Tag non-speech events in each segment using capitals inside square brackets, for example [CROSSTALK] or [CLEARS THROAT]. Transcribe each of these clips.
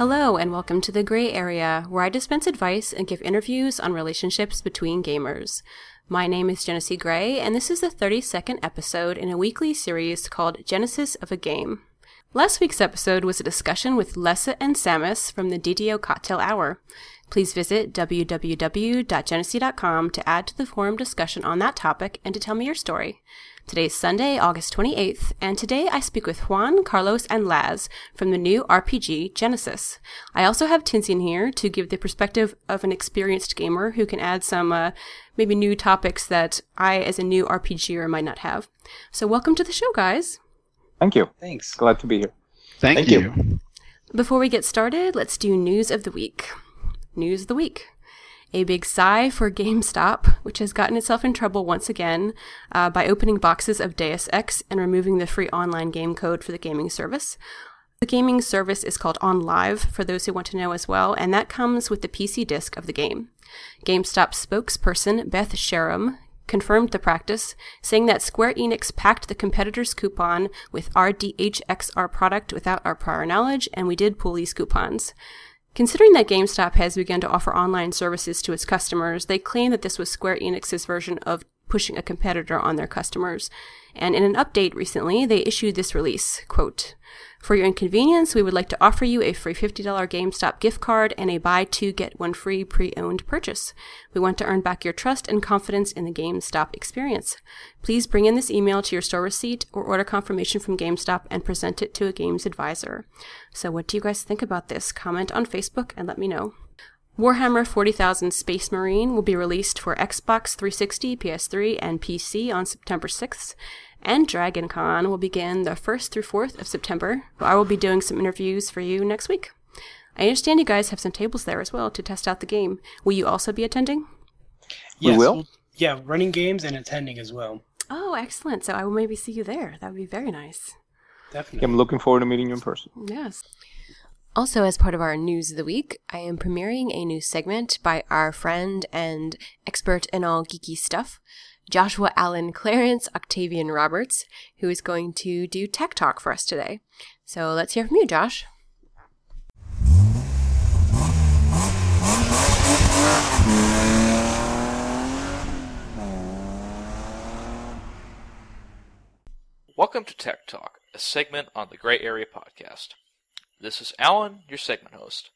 Hello, and welcome to The Grey Area, where I dispense advice and give interviews on relationships between gamers. My name is Jenesee Grey, and this is the 32nd episode in a weekly series called Genesys of a Game. Last week's episode was a discussion with Lessa and Samus from the DDO Cocktail Hour. Please visit www.genesee.com to add to the forum discussion on that topic and to tell me your story. Today's Sunday, August 28th, and today I speak with Juan, Carlos, and Laz from the new RPG Genesys. I also have Tinsian here to give the perspective of an experienced gamer who can add some uh, maybe new topics that I, as a new RPGer, might not have. So, welcome to the show, guys. Thank you. Thanks. Glad to be here. Thank, Thank you. you. Before we get started, let's do news of the week. News of the week. A big sigh for GameStop, which has gotten itself in trouble once again uh, by opening boxes of Deus Ex and removing the free online game code for the gaming service. The gaming service is called OnLive, for those who want to know as well, and that comes with the PC disc of the game. GameStop spokesperson Beth Sharum confirmed the practice, saying that Square Enix packed the competitor's coupon with our DXHR product without our prior knowledge, and we did pull these coupons. Considering that GameStop has begun to offer online services to its customers, they claim that this was Square Enix's version of pushing a competitor on their customers. And in an update recently, they issued this release, quote, For your inconvenience, we would like to offer you a free $50 GameStop gift card and a buy two get one free pre-owned purchase. We want to earn back your trust and confidence in the GameStop experience. Please bring in this email to your store receipt or order confirmation from GameStop and present it to a games advisor. So what do you guys think about this? Comment on Facebook and let me know. Warhammer 40,000 Space Marine will be released for Xbox 360, PS3, and PC on September 6th, and Dragon Con will begin the 1st through 4th of September. I will be doing some interviews for you next week. I understand you guys have some tables there as well to test out the game. Will you also be attending? We Yes, we'll- Yeah, running games and attending as well. Oh, excellent. So I will maybe see you there. That would be very nice. Definitely. I'm looking forward to meeting you in person. Yes. Also, as part of our news of the week, I am premiering a new segment by our friend and expert in all geeky stuff, Joshua Allen Clarence Octavian Roberts, who is going to do tech talk for us today. So let's hear from you, Josh. Welcome to Tech Talk, a segment on the Grey Area Podcast. This is Alan, your segment host.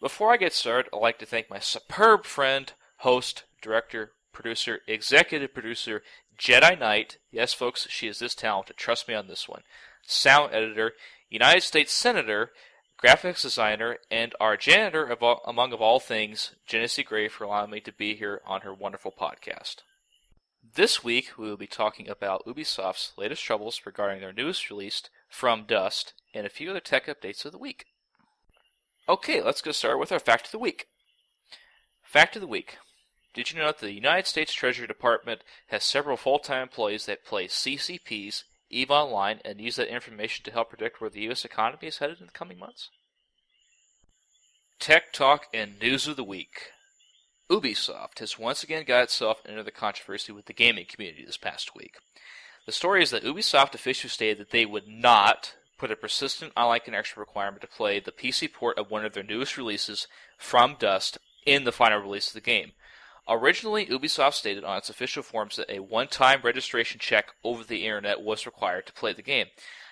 Before I get started, I'd like to thank my superb friend, host, director, producer, executive producer, Jedi Knight. Yes, folks, she is this talented. Trust me on this one. Sound editor, United States Senator, graphics designer, and our janitor, of all, among of all things, Jenesee Grey, for allowing me to be here on her wonderful podcast. This week, we will be talking about Ubisoft's latest troubles regarding their newest release, From Dust, and a few other tech updates of the week. Okay, let's get started with our Fact of the Week. Fact of the Week. Did you know that the United States Treasury Department has several full time employees that play CCPs, EVE Online, and use that information to help predict where the U.S. economy is headed in the coming months? Tech Talk and News of the Week. Ubisoft has once again got itself into the controversy with the gaming community this past week. The story is that Ubisoft officials stated that they would not put a persistent online connection requirement to play the PC port of one of their newest releases, From Dust, in the final release of the game. Originally, Ubisoft stated on its official forums that a one time registration check over the internet was required to play the game.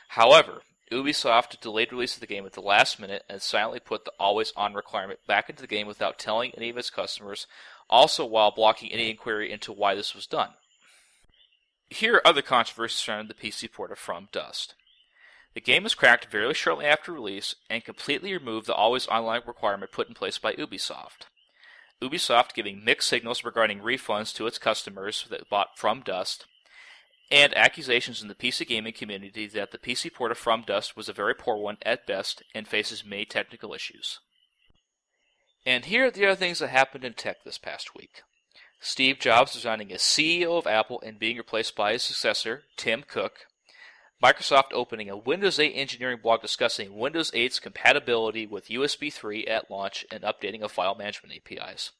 However, Ubisoft delayed release of the game at the last minute and silently put the always on requirement back into the game without telling any of its customers, also while blocking any inquiry into why this was done. Here are other controversies surrounding the PC port of From Dust. The game was cracked very shortly after release and completely removed the always online requirement put in place by Ubisoft. Ubisoft giving mixed signals regarding refunds to its customers that bought From Dust, and accusations in the PC gaming community that the PC port of From Dust was a very poor one at best and faces many technical issues. And here are the other things that happened in tech this past week. Steve Jobs resigning as CEO of Apple and being replaced by his successor, Tim Cook. Microsoft opening a Windows 8 engineering blog discussing Windows 8's compatibility with USB 3 at launch and updating of file management APIs.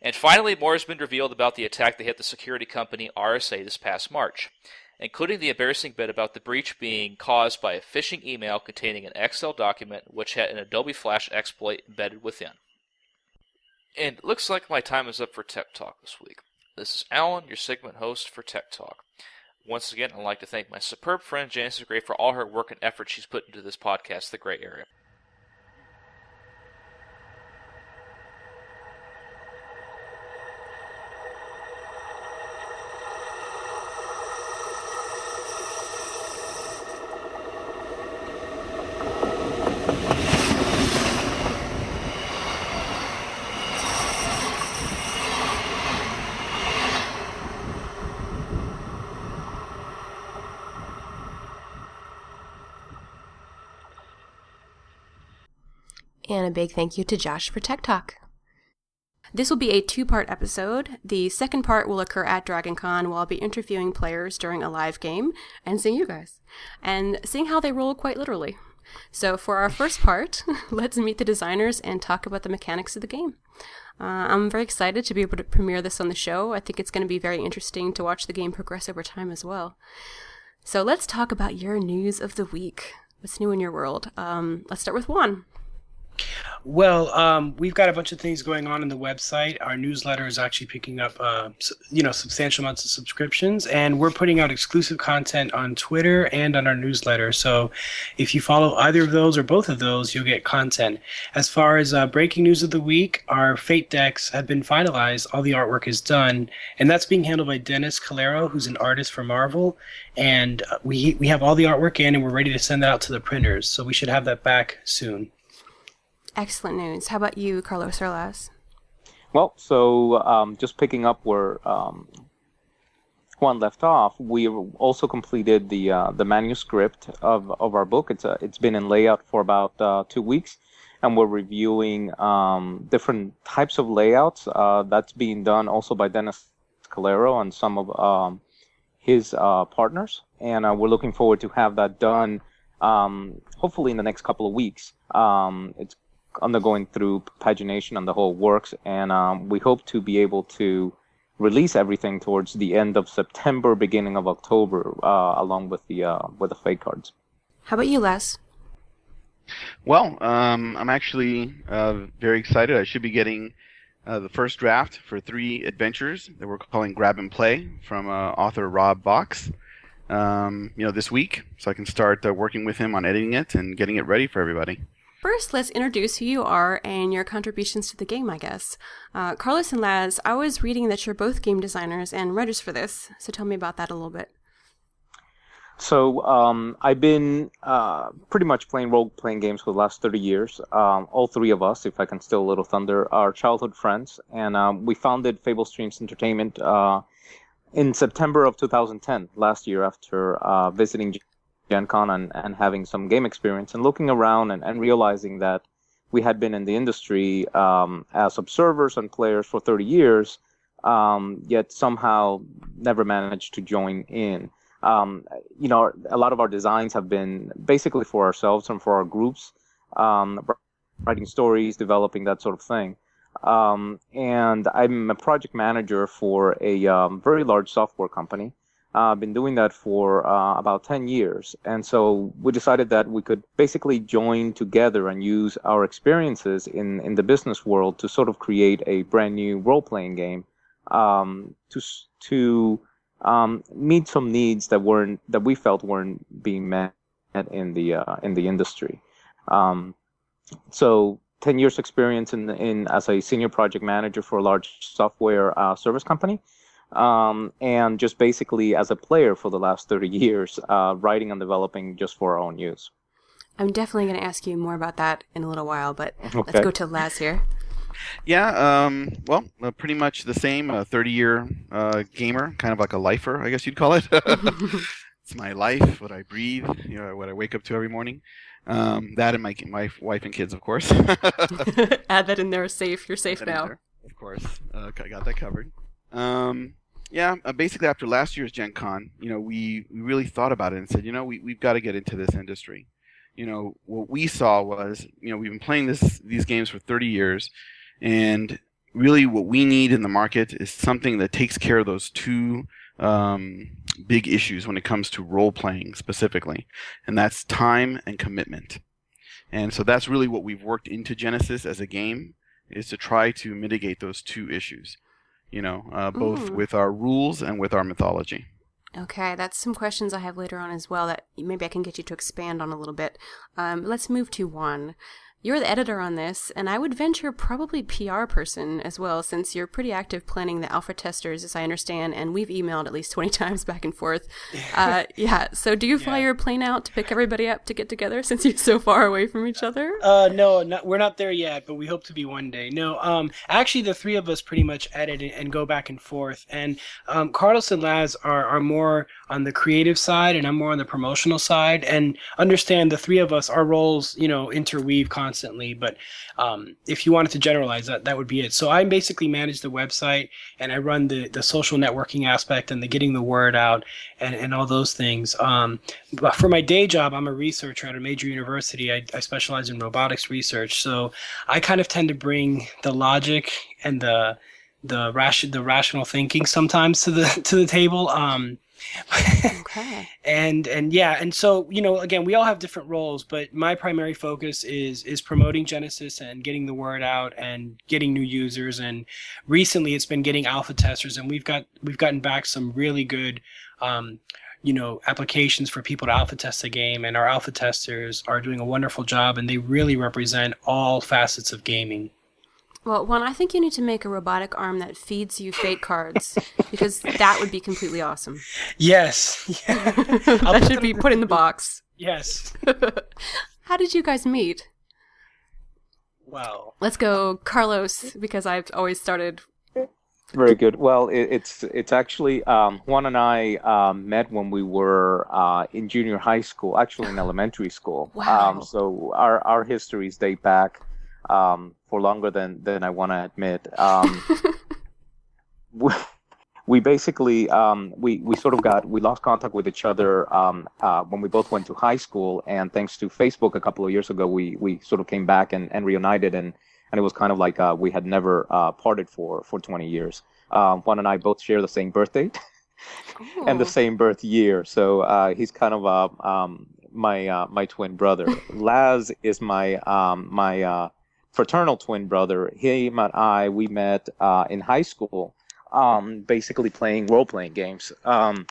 And finally, more has been revealed about the attack that hit the security company RSA this past March. including the embarrassing bit about the breach being caused by a phishing email containing an Excel document which had an Adobe Flash exploit embedded within. And it looks like my time is up for Tech Talk this week. This is Alan, your segment host for Tech Talk. Once again, I'd like to thank my superb friend Janice Gray for all her work and effort she's put into this podcast, The Grey Area. And a big thank you to Josh for Tech Talk. This will be a two part episode. The second part will occur at DragonCon while I'll be interviewing players during a live game and seeing you guys and seeing how they roll quite literally. So, for our first part, [LAUGHS] let's meet the designers and talk about the mechanics of the game. Uh, I'm very excited to be able to premiere this on the show. I think it's going to be very interesting to watch the game progress over time as well. So, let's talk about your news of the week. What's new in your world? Um, let's start with Juan. Well, um, we've got a bunch of things going on in the website. Our newsletter is actually picking up, uh, you know, substantial amounts of subscriptions, and we're putting out exclusive content on Twitter and on our newsletter. So, if you follow either of those or both of those, you'll get content. As far as uh, breaking news of the week, our Fate decks have been finalized. All the artwork is done, and that's being handled by Dennis Calero, who's an artist for Marvel. And uh, we we have all the artwork in, and we're ready to send that out to the printers. So we should have that back soon. Excellent news. How about you, Carlos Orlas? Well, so um, just picking up where um, Juan left off, we also completed the uh, the manuscript of, of our book. It's a, it's been in layout for about uh, two weeks, and we're reviewing um, different types of layouts. Uh, that's being done also by Dennis Calero and some of um, his uh, partners, and uh, we're looking forward to have that done. Um, hopefully in the next couple of weeks. Um, it's undergoing through pagination on the whole works, and um, we hope to be able to release everything towards the end of September, beginning of October, uh, along with the uh, with the Fate cards. How about you, Laz? Well, um, I'm actually uh, very excited. I should be getting uh, the first draft for three adventures that we're calling Grab and Play from uh, author Rob Vox. Um, you know, this week, so I can start uh, working with him on editing it and getting it ready for everybody. First, let's introduce who you are and your contributions to the game, I guess. Uh, Carlos and Laz, I was reading that you're both game designers and writers for this, so tell me about that a little bit. So um, I've been uh, pretty much playing role-playing games for the last 30 years. Um, all three of us, if I can steal a little thunder, are childhood friends, and um, we founded Fable Streams Entertainment uh, in September of 2010, last year, after uh, visiting Gen Con and, and having some game experience and looking around and, and realizing that we had been in the industry um, as observers and players for 30 years, um, yet somehow never managed to join in. Um, you know, a lot of our designs have been basically for ourselves and for our groups, um, writing stories, developing that sort of thing. Um, and I'm a project manager for a um, very large software company. Uh, been doing that for uh, about 10 years. And so we decided that we could basically join together and use our experiences in, in the business world to sort of create a brand new role playing game um, to, to um, meet some needs that weren't that we felt weren't being met in the uh, in the industry. Um, so 10 years experience in, in as a senior project manager for a large software uh, service company um, and just basically as a player for the last 30 [LAUGHS] years, uh, writing and developing just for our own use. I'm definitely going to ask you more about that in a little while, but okay. let's go to Laz here. Yeah, um, well, uh, pretty much the same. A 30 year uh, gamer, kind of like a lifer, I guess you'd call it. [LAUGHS] it's my life, what I breathe, you know, what I wake up to every morning. Um, that and my my wife and kids, of course. [LAUGHS] Add that in there. Safe. You're safe now. Of course, uh, I got that covered. Um, yeah, uh, basically after last year's Gen Con, you know, we, we really thought about it and said, you know, we, we've got to get into this industry. You know, what we saw was, you know, we've been playing this these games for 30 years, and really what we need in the market is something that takes care of those two um, big issues when it comes to role playing specifically, and that's time and commitment. And so that's really what we've worked into Genesys as a game is to try to mitigate those two issues, you know, uh, both Ooh. with our rules and with our mythology. Okay, that's some questions I have later on as well that maybe I can get you to expand on a little bit. Um, let's move to Juan. You're the editor on this, and I would venture probably PR person as well, since you're pretty active planning the alpha testers, as I understand, and we've emailed at least 20 [LAUGHS] times back and forth. Uh, yeah, so do you fly Yeah. your plane out to pick everybody up to get together since you're so far away from each other? Uh, no, not, we're not there yet, but we hope to be one day. No, um, actually, the three of us pretty much edit and, go back and forth. And um, Carlos and Laz are, are more on the creative side, and I'm more on the promotional side. And understand the three of us, our roles, you know, interweave constantly. But um, if you wanted to generalize that, that would be it. So I basically manage the website, and I run the the social networking aspect and the getting the word out and, and all those things. Um, but for my day job, I'm a researcher at a major university. I, I specialize in robotics research, so I kind of tend to bring the logic and the the ration the rational thinking sometimes to the [LAUGHS] to the table. Um, Okay. [LAUGHS] and and yeah, and so you know, again, we all have different roles, but my primary focus is is promoting Genesys and getting the word out and getting new users. And recently, it's been getting alpha testers, and we've got we've gotten back some really good. Um, you know applications for people to alpha test the game and our alpha testers are doing a wonderful job and they really represent all facets of gaming Well, Juan, I think you need to make a robotic arm that feeds you fate cards because that would be completely awesome. yes [LAUGHS] yeah. that should be put in the box. yes [LAUGHS] How did you guys meet? well Let's go, Carlos, because I've always started. Very good. Well, it, it's it's actually um, Juan and I um, met when we were uh, in junior high school, actually in elementary school. Wow. Um, so our our histories date back um, for longer than than I want to admit. Um, [LAUGHS] we, we basically um, we we sort of got we lost contact with each other um, uh, when we both went to high school, and thanks to Facebook a couple of years ago, we we sort of came back and, and reunited and and it was kind of like uh, we had never uh, parted for for 20 years. Um, Juan and I both share the same birthday [LAUGHS] and the same birth year, so uh, he's kind of uh, um, my uh, my twin brother. [LAUGHS] Laz is my um, my uh, fraternal twin brother. Him and I we met uh, in high school, um, basically playing role playing games. Um,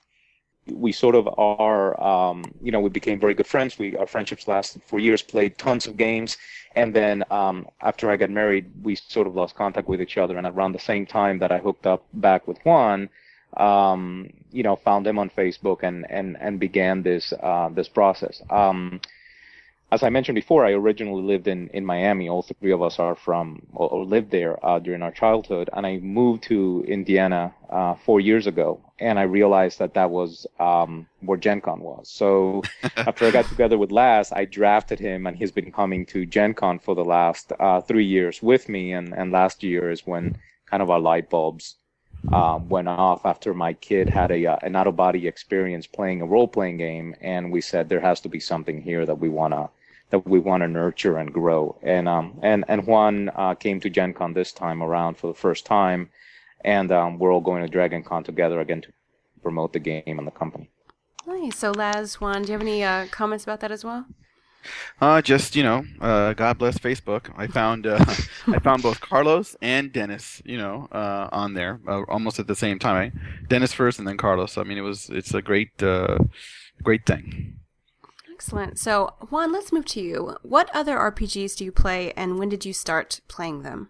we sort of are, um, you know, we became very good friends. We our friendships lasted for years. Played tons of games, and then um, after I got married, we sort of lost contact with each other. And around the same time that I hooked up back with Juan, um, you know, found him on Facebook and and and began this uh, this process. As I mentioned before, I originally lived in, in Miami. All three of us are from or, or lived there uh, during our childhood, and I moved to Indiana uh, four years ago. And I realized that that was um, where Gen Con was. So [LAUGHS] after I got together with Laz, I drafted him, and he's been coming to Gen Con for the last uh, three years with me. And, and last year is when kind of our light bulbs um, went off after my kid had a uh, an out of body experience playing a role playing game, and we said there has to be something here that we wanna that we want to nurture and grow. And um and and Juan uh, came to Gen Con this time around for the first time, and um, we're all going to Dragon Con together again to promote the game and the company. Nice. So, Laz, Juan, do you have any uh, comments about that as well? Uh, just you know, uh, God bless Facebook. I found uh, [LAUGHS] I found both Carlos and Dennis, you know, uh, on there uh, almost at the same time. Dennis first, and then Carlos. I mean, it was it's a great uh, great thing. Excellent. So, Juan, let's move to you. What other RPGs do you play, and when did you start playing them?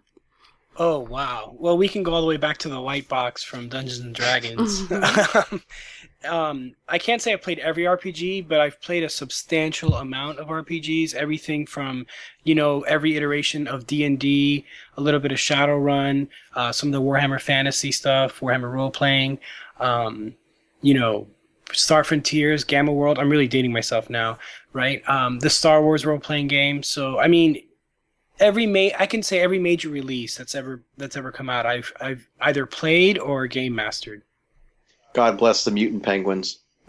Oh wow! Well, we can go all the way back to the white box from Dungeons and Dragons. [LAUGHS] [LAUGHS] um, I can't say I've played every RPG, but I've played a substantial amount of RPGs. Everything from, you know, every iteration of D and D, a little bit of Shadowrun, uh, some of the Warhammer Fantasy stuff, Warhammer role playing, um, you know, Star Frontiers, Gamma World. I'm really dating myself now, right? Um, the Star Wars role playing game. So I mean, every ma- I can say every major release that's ever that's ever come out, I've I've either played or game mastered. God bless the mutant penguins. [LAUGHS] [LAUGHS]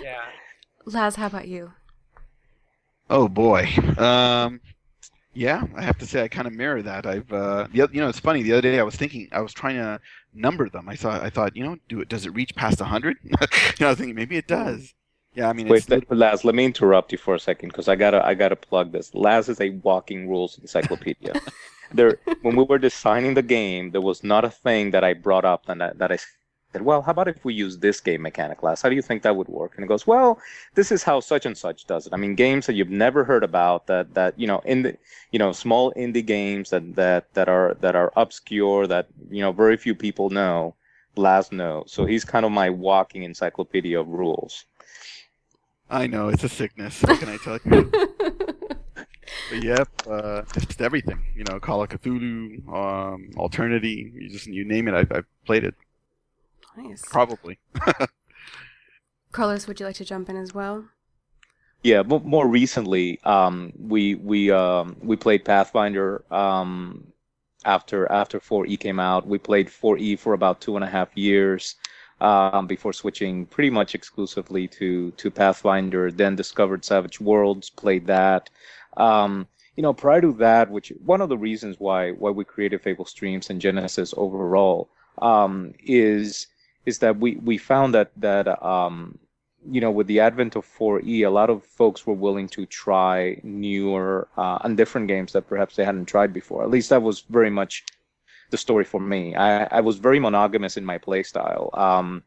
Yeah. Laz, how about you? Oh boy. Um, Yeah, I have to say I kind of mirror that. I've uh, the, you know, it's funny. The other day I was thinking, I was trying to number them. I thought, I thought, you know, do it? Does it reach past hundred? [LAUGHS] you know, I was thinking maybe it hmm. does. Yeah, I mean, Wait, it's let- Laz, let me interrupt you for a second because I gotta I gotta plug this. Laz is a walking rules encyclopedia. [LAUGHS] there, when we were designing the game, there was not a thing that I brought up and that, that I said, well, how about if we use this game mechanic, Laz? How do you think that would work? And it goes, well, this is how such and such does it. I mean, games that you've never heard about that that you know in the you know small indie games that that that are that are obscure that you know very few people know. Laz knows, so he's kind of my walking encyclopedia of rules. I know it's a sickness. What can I tell you? [LAUGHS] But yep, uh, just everything. You know, Call of Cthulhu, um, Alternity. You just you name it, I've, I've played it. Nice. Probably. [LAUGHS] Carlos, would you like to jump in as well? Yeah, but more recently, um, we we um, we played Pathfinder um, after after 4E came out. We played 4E for about two and a half years um, before switching pretty much exclusively to to Pathfinder. Then discovered Savage Worlds, played that. Um, you know, prior to that, which one of the reasons why why we created Fable Streams and Genesys overall um, is is that we we found that that um, you know, with the advent of 4E, a lot of folks were willing to try newer uh, and different games that perhaps they hadn't tried before. At least that was very much the story for me. I, I was very monogamous in my play style. Um,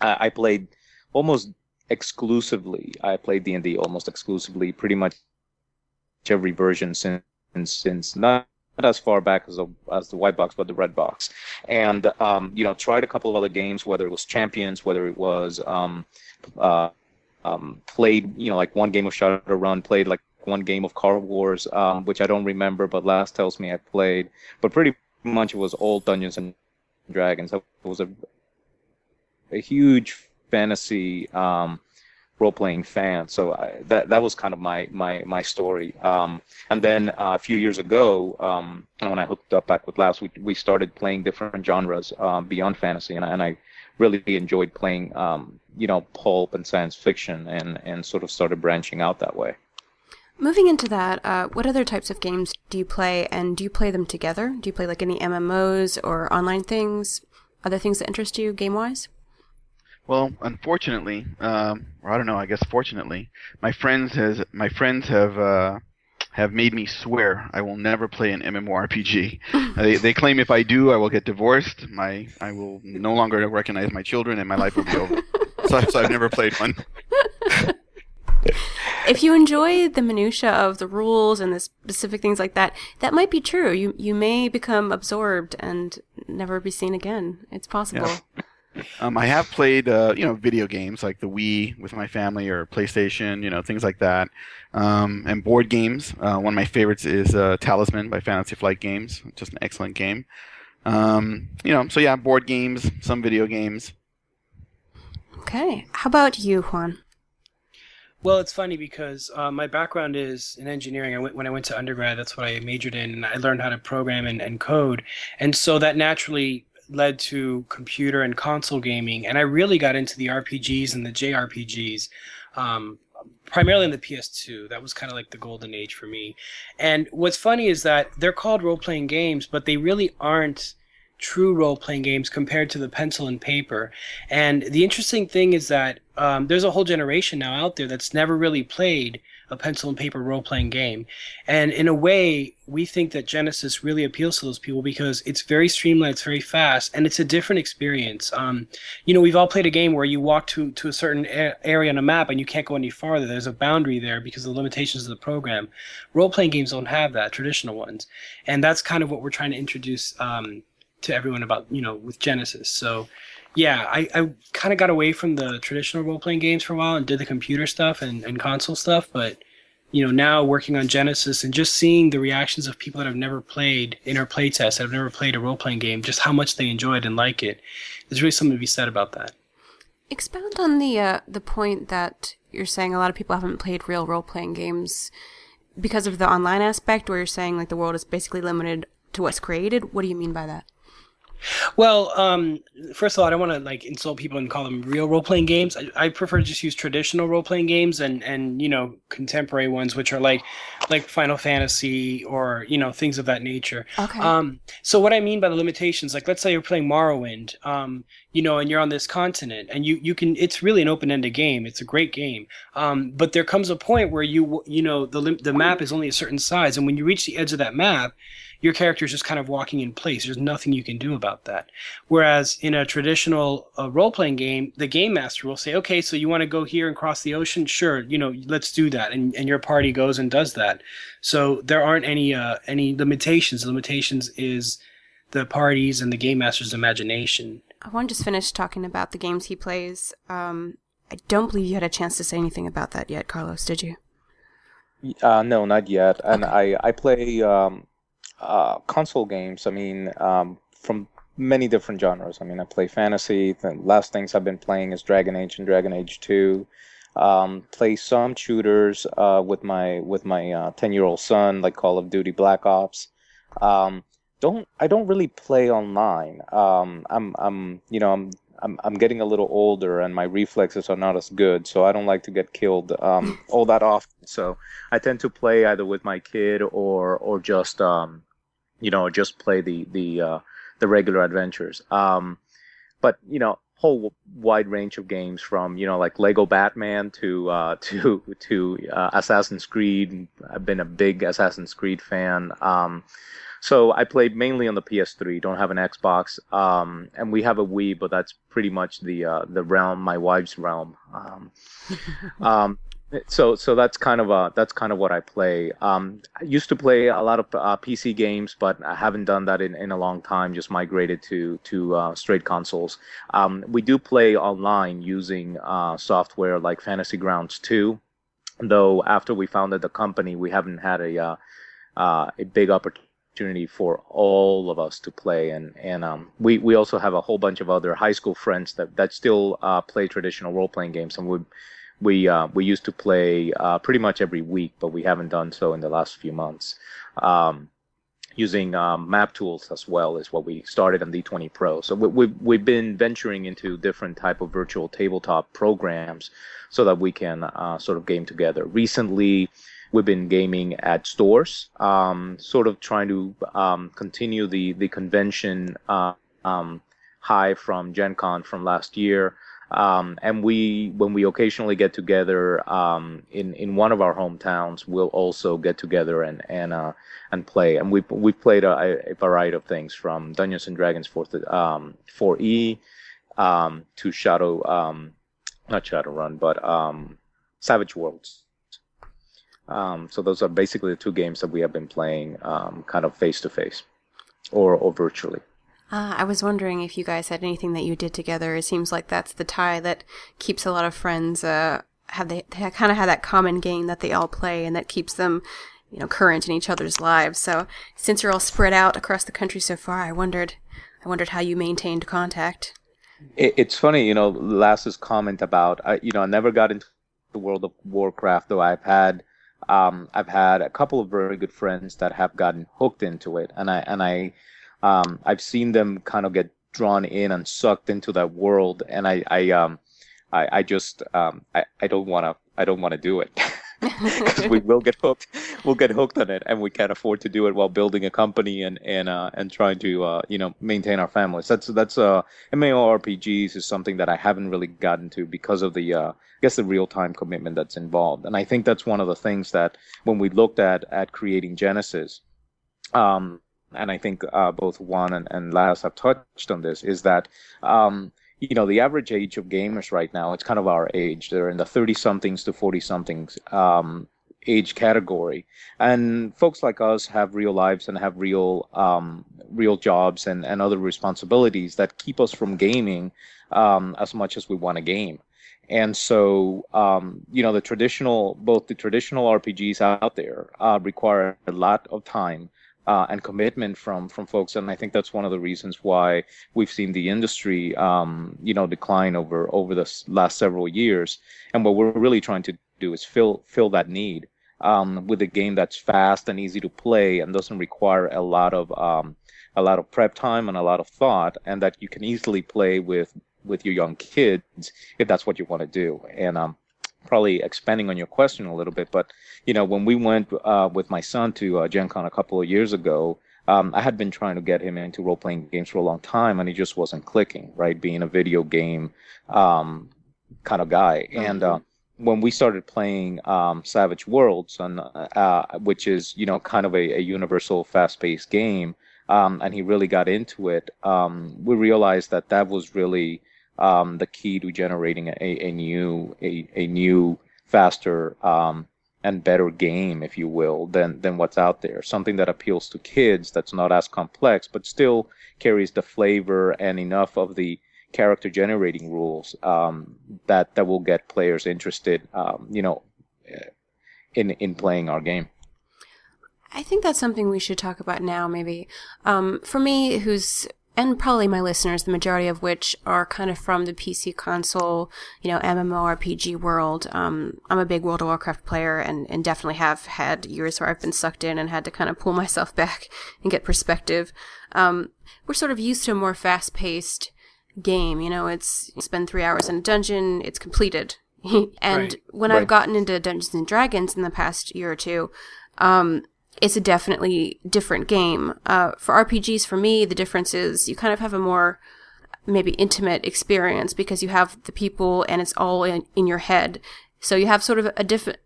I, I played almost exclusively. I played D&D almost exclusively, pretty much every version since since not not as far back as the as the white box, but the red box, and um, you know tried a couple of other games, whether it was Champions, whether it was um, uh, um, played you know like one game of Shadowrun, played like one game of Car Wars, um, which I don't remember, but Laz tells me I played, but pretty much it was all Dungeons and Dragons. I was a a huge fantasy um, role playing fan, so I, that that was kind of my my my story. Um, and then uh, a few years ago, um, when I hooked up back with Laz, we we started playing different genres um, beyond fantasy, and I, and I really enjoyed playing, um, you know, pulp and science fiction, and and sort of started branching out that way. Moving into that, uh, what other types of games do you play, and do you play them together? Do you play like any MMOs or online things? Other things that interest you game wise? Well, unfortunately, um, or I don't know. I guess fortunately, my friends has my friends have uh, have made me swear I will never play an MMORPG. [LAUGHS] they, they claim if I do, I will get divorced. My I will no longer recognize my children, and my life will be over. so, so I've never played one. [LAUGHS] if you enjoy the minutia of the rules and the specific things like that, that might be true. You you may become absorbed and never be seen again. It's possible. Yeah. Um, I have played, uh, you know, video games like the Wii with my family or PlayStation, you know, things like that, um, and board games. Uh, one of my favorites is uh, Talisman by Fantasy Flight Games, just an excellent game. Um, you know, so yeah, board games, some video games. Okay. How about you, Juan? Well, it's funny because uh, my background is in engineering. I went when I went to undergrad. That's what I majored in, and I learned how to program and, and code. And so that naturally led to computer and console gaming. And I really got into the RPGs and the JRPGs, um, primarily in the PS2. That was kind of like the golden age for me. And what's funny is that they're called role playing games, but they really aren't true role playing games compared to the pencil and paper. And the interesting thing is that um, there's a whole generation now out there that's never really played a pencil and paper role playing game. And in a way, we think that Genesys really appeals to those people because it's very streamlined, it's very fast, and it's a different experience. Um, you know, we've all played a game where you walk to, to a certain a- area on a map and you can't go any farther. There's a boundary there because of the limitations of the program. Role playing games don't have that, traditional ones. And that's kind of what we're trying to introduce. Um, to everyone about you know with Genesys. So yeah, I, I kind of got away from the traditional role playing games for a while and did the computer stuff and, and console stuff, but you know now working on Genesys and just seeing the reactions of people that have never played in our playtest, that have never played a role playing game, just how much they enjoy it and like it. There's really something to be said about that. Expound on the uh, the point that you're saying a lot of people haven't played real role playing games because of the online aspect, where you're saying like the world is basically limited to what's created. What do you mean by that? Well, um, first of all, I don't want to like insult people and call them real role playing games. I, I, prefer to just use traditional role playing games and and you know contemporary ones, which are like like Final Fantasy or you know things of that nature. Okay. Um, so what I mean by the limitations, like let's say you're playing Morrowind, um, you know, and you're on this continent, and you you can. It's really an open ended game. It's a great game. Um, but there comes a point where you you know the the map is only a certain size, and when you reach the edge of that map your character is just kind of walking in place. There's nothing you can do about that. Whereas in a traditional uh, role playing game, the game master will say, okay, so you want to go here and cross the ocean? Sure, you know, let's do that. And, and your party goes and does that. So there aren't any, uh, any limitations. The limitations is the parties and the game master's imagination. I want to just finish talking about the games he plays. Um, I don't believe you had a chance to say anything about that yet, Carlos, did you? Uh, no, not yet. And okay. I, I play um, uh, console games. I mean, um, from many different genres. I mean, I play fantasy. The last things I've been playing is Dragon Age and Dragon Age Two. Um, play some shooters uh, with my with my ten uh, year old son, like Call of Duty Black Ops. Um, don't I don't really play online. Um, I'm I'm you know I'm I'm I'm getting a little older and my reflexes are not as good, so I don't like to get killed um, all that often. So I tend to play either with my kid or or just um, you know just play the the uh, the regular adventures. Um, but you know whole wide range of games from you know like Lego Batman to uh, [LAUGHS] to to uh, Assassin's Creed. I've been a big Assassin's Creed fan. Um, so I played mainly on the PS3. Don't have an Xbox, um, and we have a Wii, but that's pretty much the uh, the realm, my wife's realm. Um, [LAUGHS] um, so so that's kind of uh that's kind of what I play. Um, I used to play a lot of uh, PC games, but I haven't done that in, in a long time. Just migrated to to uh, straight consoles. Um, we do play online using uh, software like Fantasy Grounds 2. Though after we founded the company, we haven't had a uh, uh, a big opportunity opportunity for all of us to play and and um, we we also have a whole bunch of other high school friends that that still uh, play traditional role playing games and we we uh, we used to play uh, pretty much every week but we haven't done so in the last few months. Um, using um, map tools as well is what we started on D20 Pro. So we, we've, we've been venturing into different type of virtual tabletop programs so that we can uh, sort of game together. Recently we've been gaming at stores, um, sort of trying to um, continue the the convention uh, um, high from Gen Con from last year. Um, and we, when we occasionally get together um, in in one of our hometowns, we'll also get together and and uh, and play. And we we played a, a, variety of things from Dungeons and Dragons 4 um, 4E to Shadow, not Shadowrun, but Savage Worlds. Um, so those are basically the two games that we have been playing, um, kind of face to face, or or virtually. Uh, I was wondering if you guys had anything that you did together. It seems like that's the tie that keeps a lot of friends. Uh, have they, they kind of have that common game that they all play, and that keeps them, you know, current in each other's lives. So since you're all spread out across the country so far, I wondered, I wondered how you maintained contact. It, it's funny, you know, Laz's comment about, I, you know, I never got into the World of Warcraft, though I've had um, I've had a couple of very good friends that have gotten hooked into it, and I and I um, I've seen them kind of get drawn in and sucked into that world, and I I um I, I just um I, I don't want to I don't want to do it. [LAUGHS] because we will get hooked. We'll get hooked on it, and we can't afford to do it while building a company and and uh, and trying to uh, you know maintain our families. That's that's uh, MMORPGs is something that I haven't really gotten to because of the uh, I guess the real time commitment that's involved. And I think that's one of the things that when we looked at at creating Genesys, um, and I think uh, both Juan and, and have touched on this, is that um, you know the average age of gamers right now it's kind of our age they're in the 30 somethings to 40 somethings um, age category. And folks like us have real lives and have real um, real jobs and, and other responsibilities that keep us from gaming um, as much as we want to game. And so um, you know the traditional both the traditional rpgs out there uh, require a lot of time uh, and commitment from from folks, and I think that's one of the reasons why we've seen the industry, um, you know, decline over over the last several years. And what we're really trying to do is fill fill that need. um, with a game that's fast and easy to play and doesn't require a lot of um, a lot of prep time and a lot of thought, and that you can easily play with with your young kids if that's what you want to do. And um, probably expanding on your question a little bit, but you know, when we went uh, with my son to uh, Gen Con a couple of years ago, um, I had been trying to get him into role playing games for a long time, and he just wasn't clicking. Right, being a video game um, kind of guy, mm-hmm. and uh, when we started playing um, Savage Worlds, and uh, which is you know kind of a, a universal fast paced game, um, and he really got into it, um, we realized that that was really um, the key to generating a, a new a, a new faster um, and better game, if you will, than than what's out there. Something that appeals to kids, that's not as complex, but still carries the flavor and enough of the character generating rules um, that that will get players interested, um, you know, in in playing our game. I think that's something we should talk about now, maybe. Um, for me, who's and probably my listeners, the majority of which are kind of from the PC console, you know, MMORPG world. Um, I'm a big World of Warcraft player and, and definitely have had years where I've been sucked in and had to kind of pull [LAUGHS] myself back and get perspective. Um, we're sort of used to a more fast paced game. You know, it's spend three hours in a dungeon, it's completed. [LAUGHS] and right. when right. I've gotten into Dungeons and Dragons in the past year or two, um, it's a definitely different game. Uh, for RPGs, for me, the difference is you kind of have a more maybe intimate experience because you have the people and it's all in, in your head. So you have sort of a different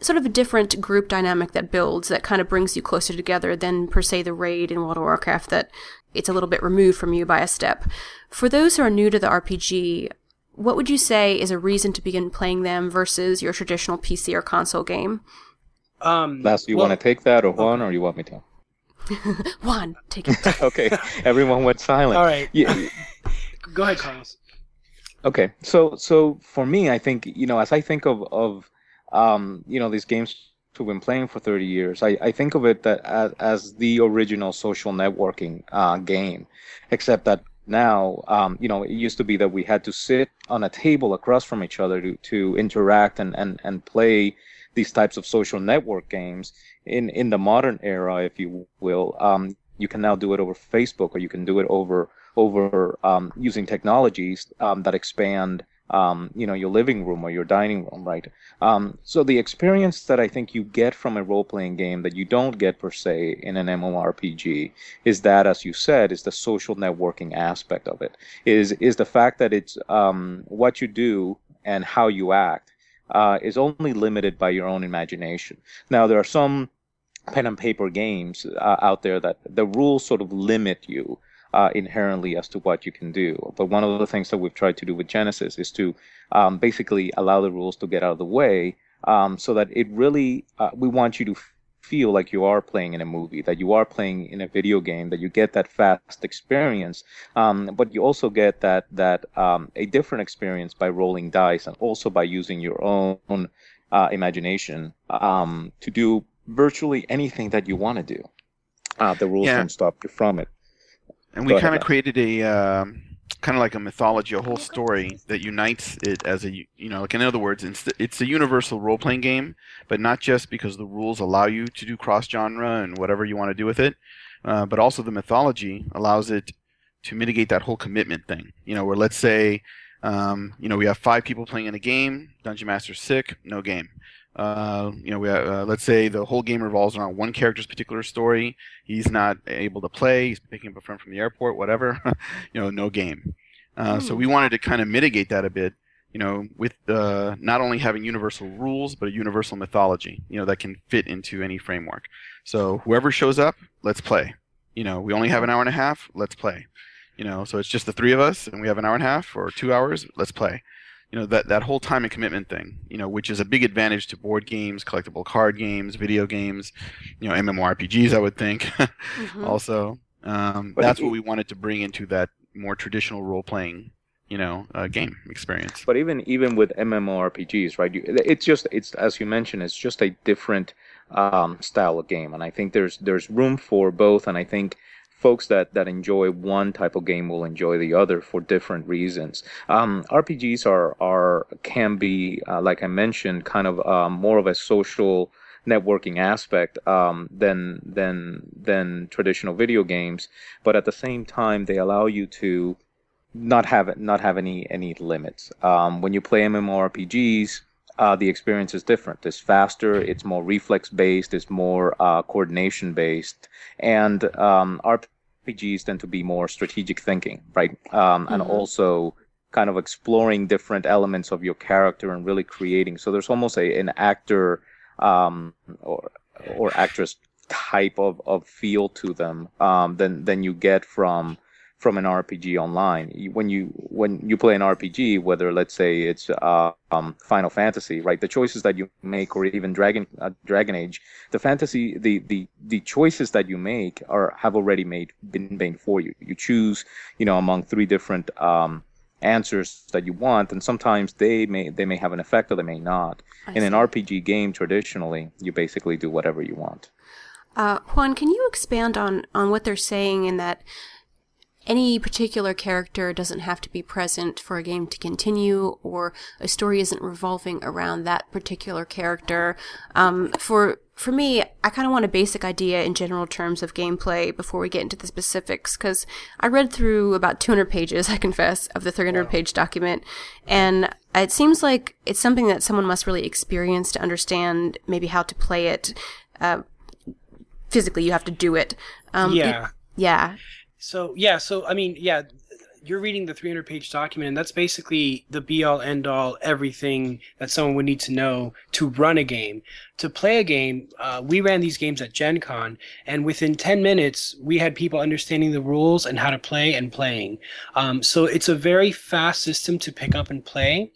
sort of a different group dynamic that builds that kind of brings you closer together than per se the raid in World of Warcraft that it's a little bit removed from you by a step. For those who are new to the RPG, what would you say is a reason to begin playing them versus your traditional PC or console game? Um, Laz, you well, want to take that, or Juan, okay. or you want me to? [LAUGHS] Juan, take it. [LAUGHS] okay, everyone went silent. All right. Yeah. [LAUGHS] Go ahead, Carlos. Okay, so so for me, I think you know, as I think of of um, you know these games we've been playing for 30 years, I, I think of it that as, as the original social networking uh, game, except that now, um, you know, it used to be that we had to sit on a table across from each other to, to interact and, and, and play these types of social network games in in the modern era, if you will. Um, you can now do it over Facebook, or you can do it over over um, using technologies um, that expand. Um, you know your living room or your dining room, right? Um, so the experience that I think you get from a role-playing game that you don't get per se in an MMORPG is that, as you said, is the social networking aspect of it. Is is the fact that it's um, what you do and how you act uh, is only limited by your own imagination. Now, there are some pen and paper games uh, out there that the rules sort of limit you uh, inherently as to what you can do. But one of the things that we've tried to do with Genesys is to um, basically allow the rules to get out of the way um, so that it really, uh, we want you to feel like you are playing in a movie, that you are playing in a video game, that you get that fast experience, um, but you also get that that um, a different experience by rolling dice and also by using your own uh, imagination um, to do virtually anything that you want to do. Uh, the rules yeah. don't stop you from it. And we kind of created a um, kind of like a mythology, a whole story that unites it as a you know, like in other words, it's the, it's a universal role playing game, but not just because the rules allow you to do cross genre and whatever you want to do with it, uh, but also the mythology allows it to mitigate that whole commitment thing. You know, where let's say, um, you know, we have five people playing in a game, Dungeon Master's sick, no game. Uh, you know, we uh, let's say the whole game revolves around one character's particular story. He's not able to play. He's picking up a friend from the airport, whatever. [LAUGHS] you know, no game. Uh, mm. So we wanted to kind of mitigate that a bit. You know, with uh, not only having universal rules, but a universal mythology. You know, that can fit into any framework. So whoever shows up, let's play. You know, we only have an hour and a half. Let's play. You know, so it's just the three of us, and we have an hour and a half or two hours. Let's play you know that that whole time and commitment thing you know which is a big advantage to board games collectible card games video games you know mmorpgs i would think [LAUGHS] mm-hmm. also. Um, that's what we wanted to bring into that more traditional role playing you know uh, game experience. But even even with mmorpgs right you, it's just it's as you mentioned it's just a different um, style of game. And i think there's there's room for both. And i think folks that, that enjoy one type of game will enjoy the other for different reasons. Um, RPGs are are can be uh, like I mentioned, kind of um, more of a social networking aspect um, than than than traditional video games. But at the same time, they allow you to not have not have any any limits. Um, when you play MMORPGs, uh, the experience is different. It's faster. It's more reflex based. It's more uh, coordination based, and um, RPGs tend to be more strategic thinking, right? Um, mm-hmm. And also kind of exploring different elements of your character and really creating. So there's almost a an actor um, or or actress type of, of feel to them um, than than you get from from an RPG online. When you when you play an RPG, whether let's say it's uh, um, Final Fantasy, right, the choices that you make, or even Dragon uh, Dragon Age, the fantasy, the, the the choices that you make are have already made been made for you. You choose, you know, among three different um, answers that you want, and sometimes they may they may have an effect or they may not. I In see. an RPG game, traditionally, you basically do whatever you want. Uh, Juan, can you expand on on what they're saying in that? Any particular character doesn't have to be present for a game to continue, or a story isn't revolving around that particular character. Um, for for me, I kind of want a basic idea in general terms of gameplay before we get into the specifics, because I read through about 200 pages, I confess, of the 300 page document, and it seems like it's something that someone must really experience to understand maybe how to play it. Uh, physically, you have to do it. Um, yeah. It, yeah. So yeah, so I mean, yeah, you're reading the 300 page document, and that's basically the be all end all everything that someone would need to know to run a game. To play a game, uh, we ran these games at Gen Con, and within 10 minutes, we had people understanding the rules and how to play and playing. Um, so it's a very fast system to pick up and play.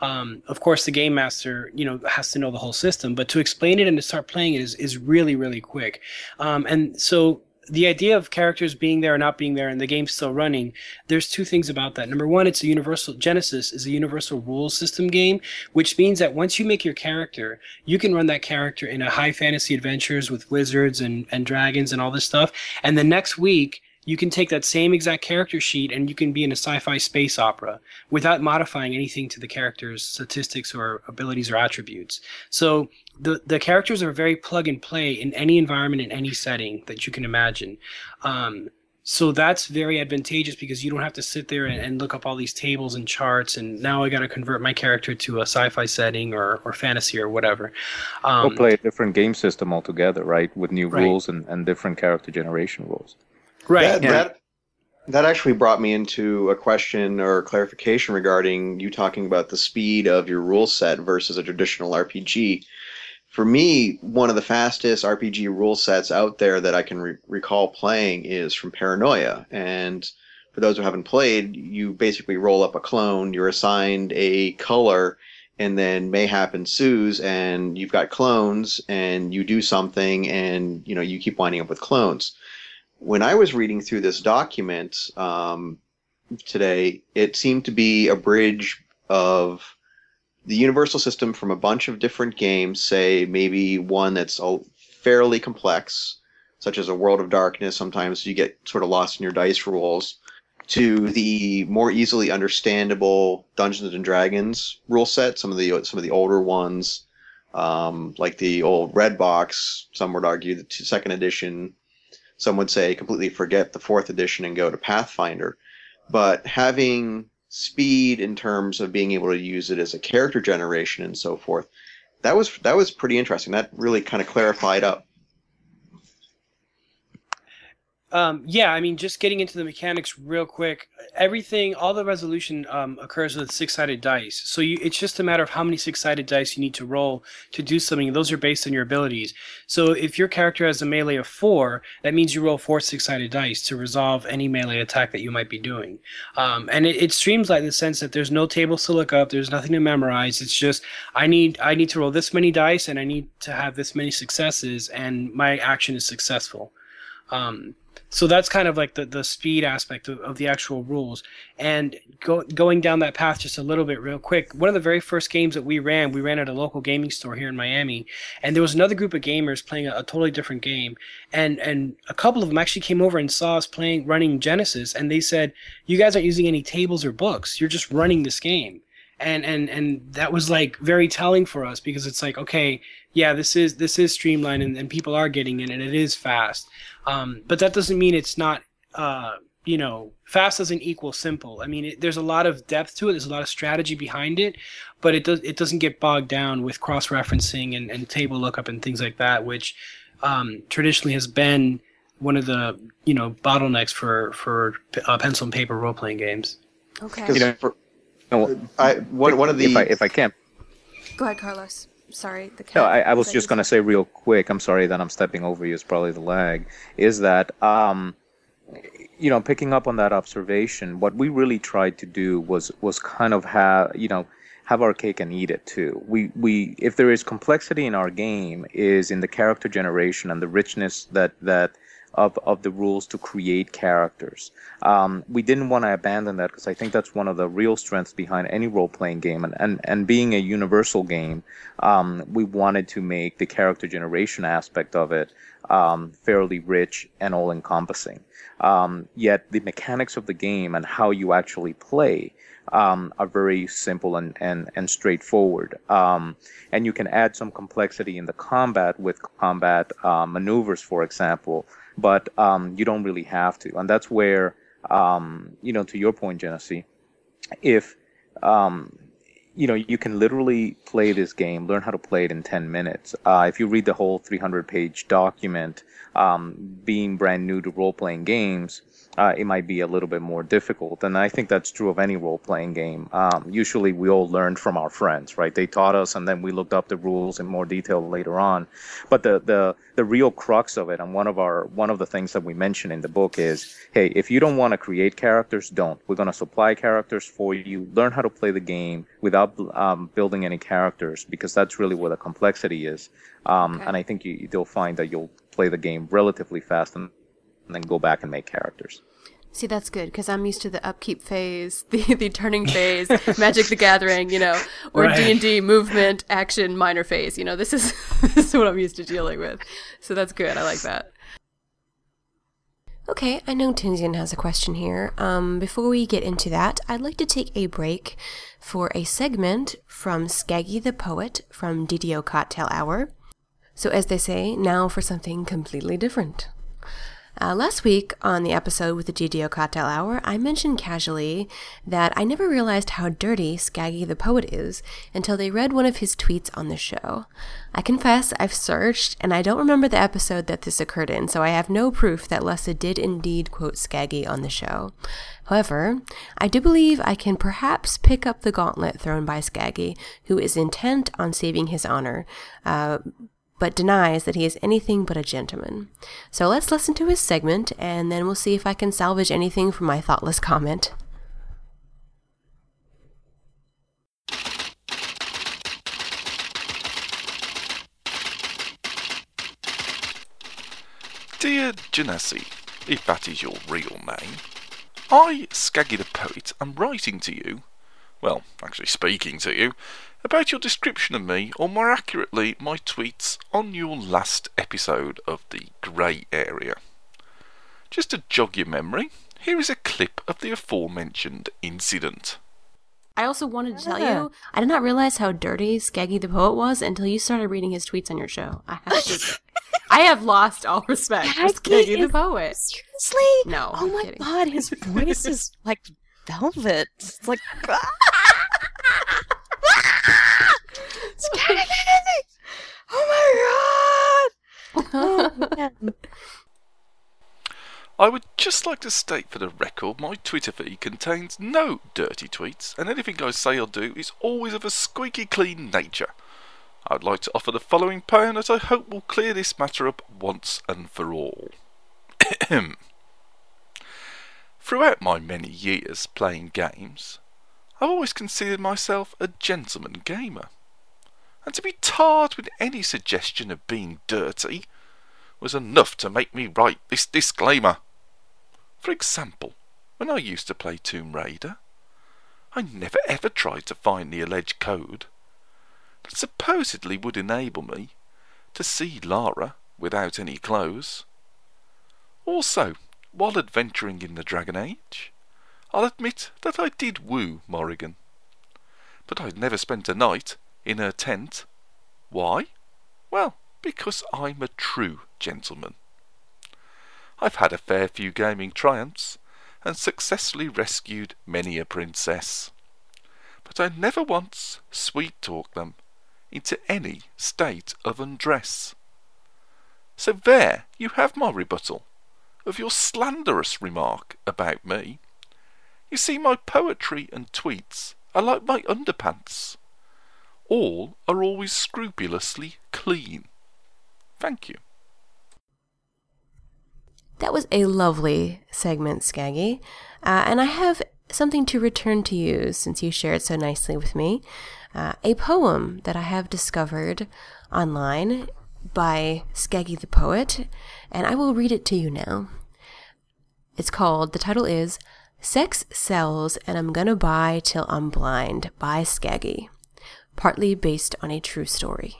Um, of course, the game master, you know, has to know the whole system, but to explain it and to start playing it is, is really, really quick. Um, and so the idea of characters being there or not being there and the game's still running there's two things about that. Number one it's a universal Genesys is a universal rules system game which means that once you make your character you can run that character in a high fantasy adventures with wizards and, and dragons and all this stuff. And the next week you can take that same exact character sheet and you can be in a sci-fi space opera without modifying anything to the character's statistics or abilities or attributes. So the the characters are very plug and play in any environment in any setting that you can imagine. Um, so that's very advantageous because you don't have to sit there and, and look up all these tables and charts and now I got to convert my character to a sci-fi setting or, or fantasy or whatever. Um, or play a different game system altogether, right? With new right. rules and, and different character generation rules. Right. That, yeah. that that actually brought me into a question or clarification regarding you talking about the speed of your rule set versus a traditional RPG. For me, one of the fastest RPG rule sets out there that I can re- recall playing is from Paranoia. And for those who haven't played, you basically roll up a clone, you're assigned a color, and then mayhap ensues, and you've got clones, and you do something, and you know you keep winding up with clones when I was reading through this document um, today, it seemed to be a bridge of the universal system from a bunch of different games, say maybe one that's fairly complex, such as a World of Darkness. Sometimes you get sort of lost in your dice rolls. To the more easily understandable Dungeons and Dragons rule set, some of the some of the older ones, um, like the old Red Box. Some would argue the second edition some would say completely forget the fourth edition and go to Pathfinder. But having speed in terms of being able to use it as a character generation and so forth, that was that was pretty interesting. That really kind of clarified up Um, yeah, I mean, just getting into the mechanics real quick. Everything, all the resolution um, occurs with six-sided dice. So you, it's just a matter of how many six-sided dice you need to roll to do something. Those are based on your abilities. So if your character has a melee of four, that means you roll four six-sided dice to resolve any melee attack that you might be doing. Um, and it, it streamlines in the sense that there's no tables to look up. There's nothing to memorize. It's just I need I need to roll this many dice and I need to have this many successes, and my action is successful. Um, so that's kind of like the, the speed aspect of, of the actual rules. And go, going down that path just a little bit real quick, one of the very first games that we ran, we ran at a local gaming store here in Miami, and there was another group of gamers playing a, a totally different game. And and a couple of them actually came over and saw us playing running Genesys, and they said, "You guys aren't using any tables or books. You're just running this game." And and and that was like very telling for us because it's like okay yeah this is this is streamlined and, and people are getting in and it is fast. Um, but that doesn't mean it's not uh, you know fast doesn't equal simple. I mean it, there's a lot of depth to it. There's a lot of strategy behind it but it does it doesn't get bogged down with cross referencing and, and table lookup and things like that which um, traditionally has been one of the you know bottlenecks for for uh, pencil and paper role playing games. Okay. You know, for- No, I one one of the if I if I can. Go ahead, Carlos. Sorry, the cat. No, I, I was just going to say real quick. I'm sorry that I'm stepping over you. It's probably the lag. Is that um, you know, picking up on that observation, what we really tried to do was was kind of have you know have our cake and eat it too. We we if there is complexity in our game is in the character generation and the richness that that of, of the rules to create characters. Um, we didn't want to abandon that because I think that's one of the real strengths behind any role playing game. And, and, and being a universal game, um, we wanted to make the character generation aspect of it um, fairly rich and all encompassing. Um, yet the mechanics of the game and how you actually play um, are very simple and, and, and straightforward. Um, and you can add some complexity in the combat with combat uh, maneuvers, for example, but um, you don't really have to. And that's where, um, you know, to your point, Jenesee, if um, you know, you can literally play this game, learn how to play it in 10 minutes. Uh, if you read the whole 300 page document, um, being brand new to role playing games, uh, it might be a little bit more difficult. And I think that's true of any role playing game. Um, usually we all learned from our friends, right? They taught us and then we looked up the rules in more detail later on. But the, the, the real crux of it, and one of our one of the things that we mention in the book is, hey, if you don't want to create characters, don't. We're going to supply characters for you. Learn how to play the game without um, building any characters, because that's really where the complexity is. Um, Okay. And I think you, you'll find that you'll play the game relatively fast and, and then go back and make characters. See, that's good because I'm used to the upkeep phase, [LAUGHS] the the turning phase, Magic the Gathering, you know, or D and D movement, action, minor phase. You know, this is [LAUGHS] this is what I'm used to dealing with. So that's good. I like that. Okay, I know Tunisian has a question here. Um, before we get into that, I'd like to take a break for a segment from Skaggy the Poet from DDO Cocktail Hour. So, as they say, now for something completely different. Uh, last week on the episode with the DDO Cocktail Hour, I mentioned casually that I never realized how dirty Skaggy the Poet is until they read one of his tweets on the show. I confess I've searched and I don't remember the episode that this occurred in, so I have no proof that Lessa did indeed quote Skaggy on the show. However, I do believe I can perhaps pick up the gauntlet thrown by Skaggy, who is intent on saving his honor. Uh, but denies that he is anything but a gentleman. So let's listen to his segment, and then we'll see if I can salvage anything from my thoughtless comment. Dear Jenesee, if that is your real name, I, Skaggy the Poet, am writing to you, well, actually speaking to you, about your description of me, or more accurately, my tweets on your last episode of the Grey Area. Just to jog your memory, here is a clip of the aforementioned incident. I also wanted to tell ah. you, I did not realize how dirty Skaggy the Poet was until you started reading his tweets on your show. I have to [LAUGHS] I have lost all respect for Skaggy Skaggy the Poet. Seriously? No, Oh I'm my kidding. god, his voice is like velvet. It's like. [LAUGHS] Skaggy! Oh my god! Oh [LAUGHS] man. I would just like to state for the record my Twitter feed contains no dirty tweets, and anything I say or do is always of a squeaky clean nature. I would like to offer the following poem that I hope will clear this matter up once and for all. [CLEARS THROAT] Throughout my many years playing games, I've always considered myself a gentleman gamer. And to be tarred with any suggestion of being dirty was enough to make me write this disclaimer. For example, when I used to play Tomb Raider, I never ever tried to find the alleged code that supposedly would enable me to see Lara without any clothes. Also, while adventuring in the Dragon Age, I'll admit that I did woo Morrigan. but I'd never spent a night in her tent. Why? Well, because I'm a true gentleman. I've had a fair few gaming triumphs, and successfully rescued many a princess. But I never once sweet talked them into any state of undress. So there you have my rebuttal of your slanderous remark about me. You see, my poetry and tweets are like my underpants. All are always scrupulously clean. Thank you. That was a lovely segment, Skaggy. Uh, and I have something to return to you since you shared so nicely with me. Uh, a poem that I have discovered online by Skaggy the Poet, and I will read it to you now. It's called, the title is Sex Sells and I'm Gonna Buy Till I'm Blind by Skaggy, partly based on a true story.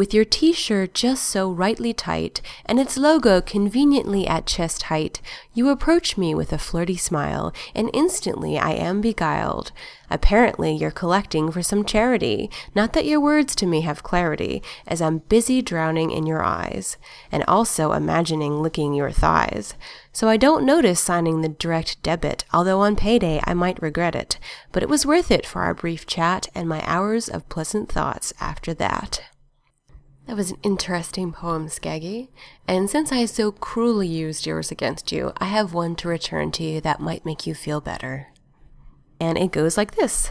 With your t shirt just so rightly tight and its logo conveniently at chest height, you approach me with a flirty smile, and instantly I am beguiled. Apparently, you're collecting for some charity. Not that your words to me have clarity, as I'm busy drowning in your eyes, and also imagining licking your thighs. So I don't notice signing the direct debit, although on payday I might regret it. But it was worth it for our brief chat and my hours of pleasant thoughts after that. That was an interesting poem, Skaggy. And since I so cruelly used yours against you, I have one to return to you that might make you feel better. And it goes like this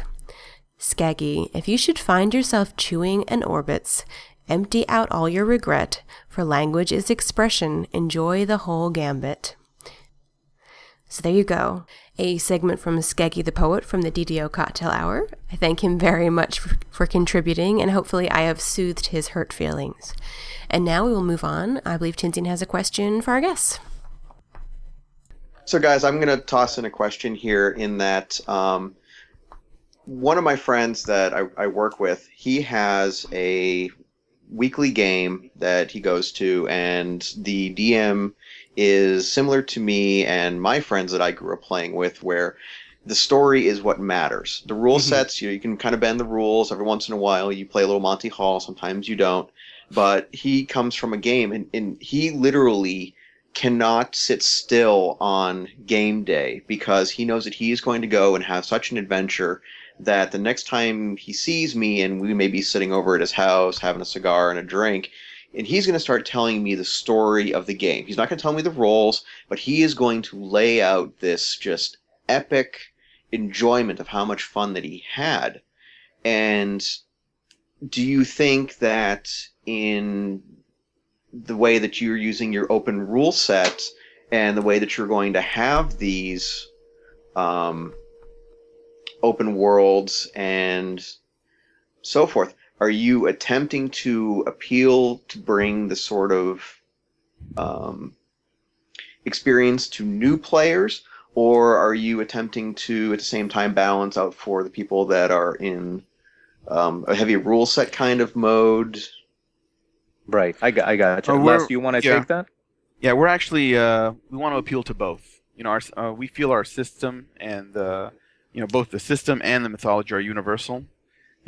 Skaggy, if you should find yourself chewing an orbits, empty out all your regret, for language is expression, enjoy the whole gambit. So there you go. A segment from Skaggy the Poet from the DDO Cocktail Hour. I thank him very much for, for, contributing, and hopefully I have soothed his hurt feelings. And now we will move on. I believe Tinsian has a question for our guests. So, guys, I'm going to toss in a question here in that um, one of my friends that I, I work with, he has a weekly game that he goes to, and the DM is similar to me and my friends that I grew up playing with, where the story is what matters. The rule mm-hmm. sets, you, know, you can kind of bend the rules every once in a while. You play a little Monty Haul, sometimes you don't. But he comes from a game, and, and he literally cannot sit still on game day because he knows that he is going to go and have such an adventure that the next time he sees me and we may be sitting over at his house having a cigar and a drink, and he's going to start telling me the story of the game. He's not going to tell me the roles, but he is going to lay out this just epic enjoyment of how much fun that he had. And do you think that in the way that you're using your open rule set and the way that you're going to have these um, open worlds and so forth, are you attempting to appeal to bring the sort of um, experience to new players, or are you attempting to at the same time balance out for the people that are in um, a heavy rule set kind of mode? Right, I got, I got you. Les, you want to yeah. take that? Yeah, we're actually uh, we want to appeal to both. You know, our, uh, we feel our system and uh, you know both the system and the mythology are universal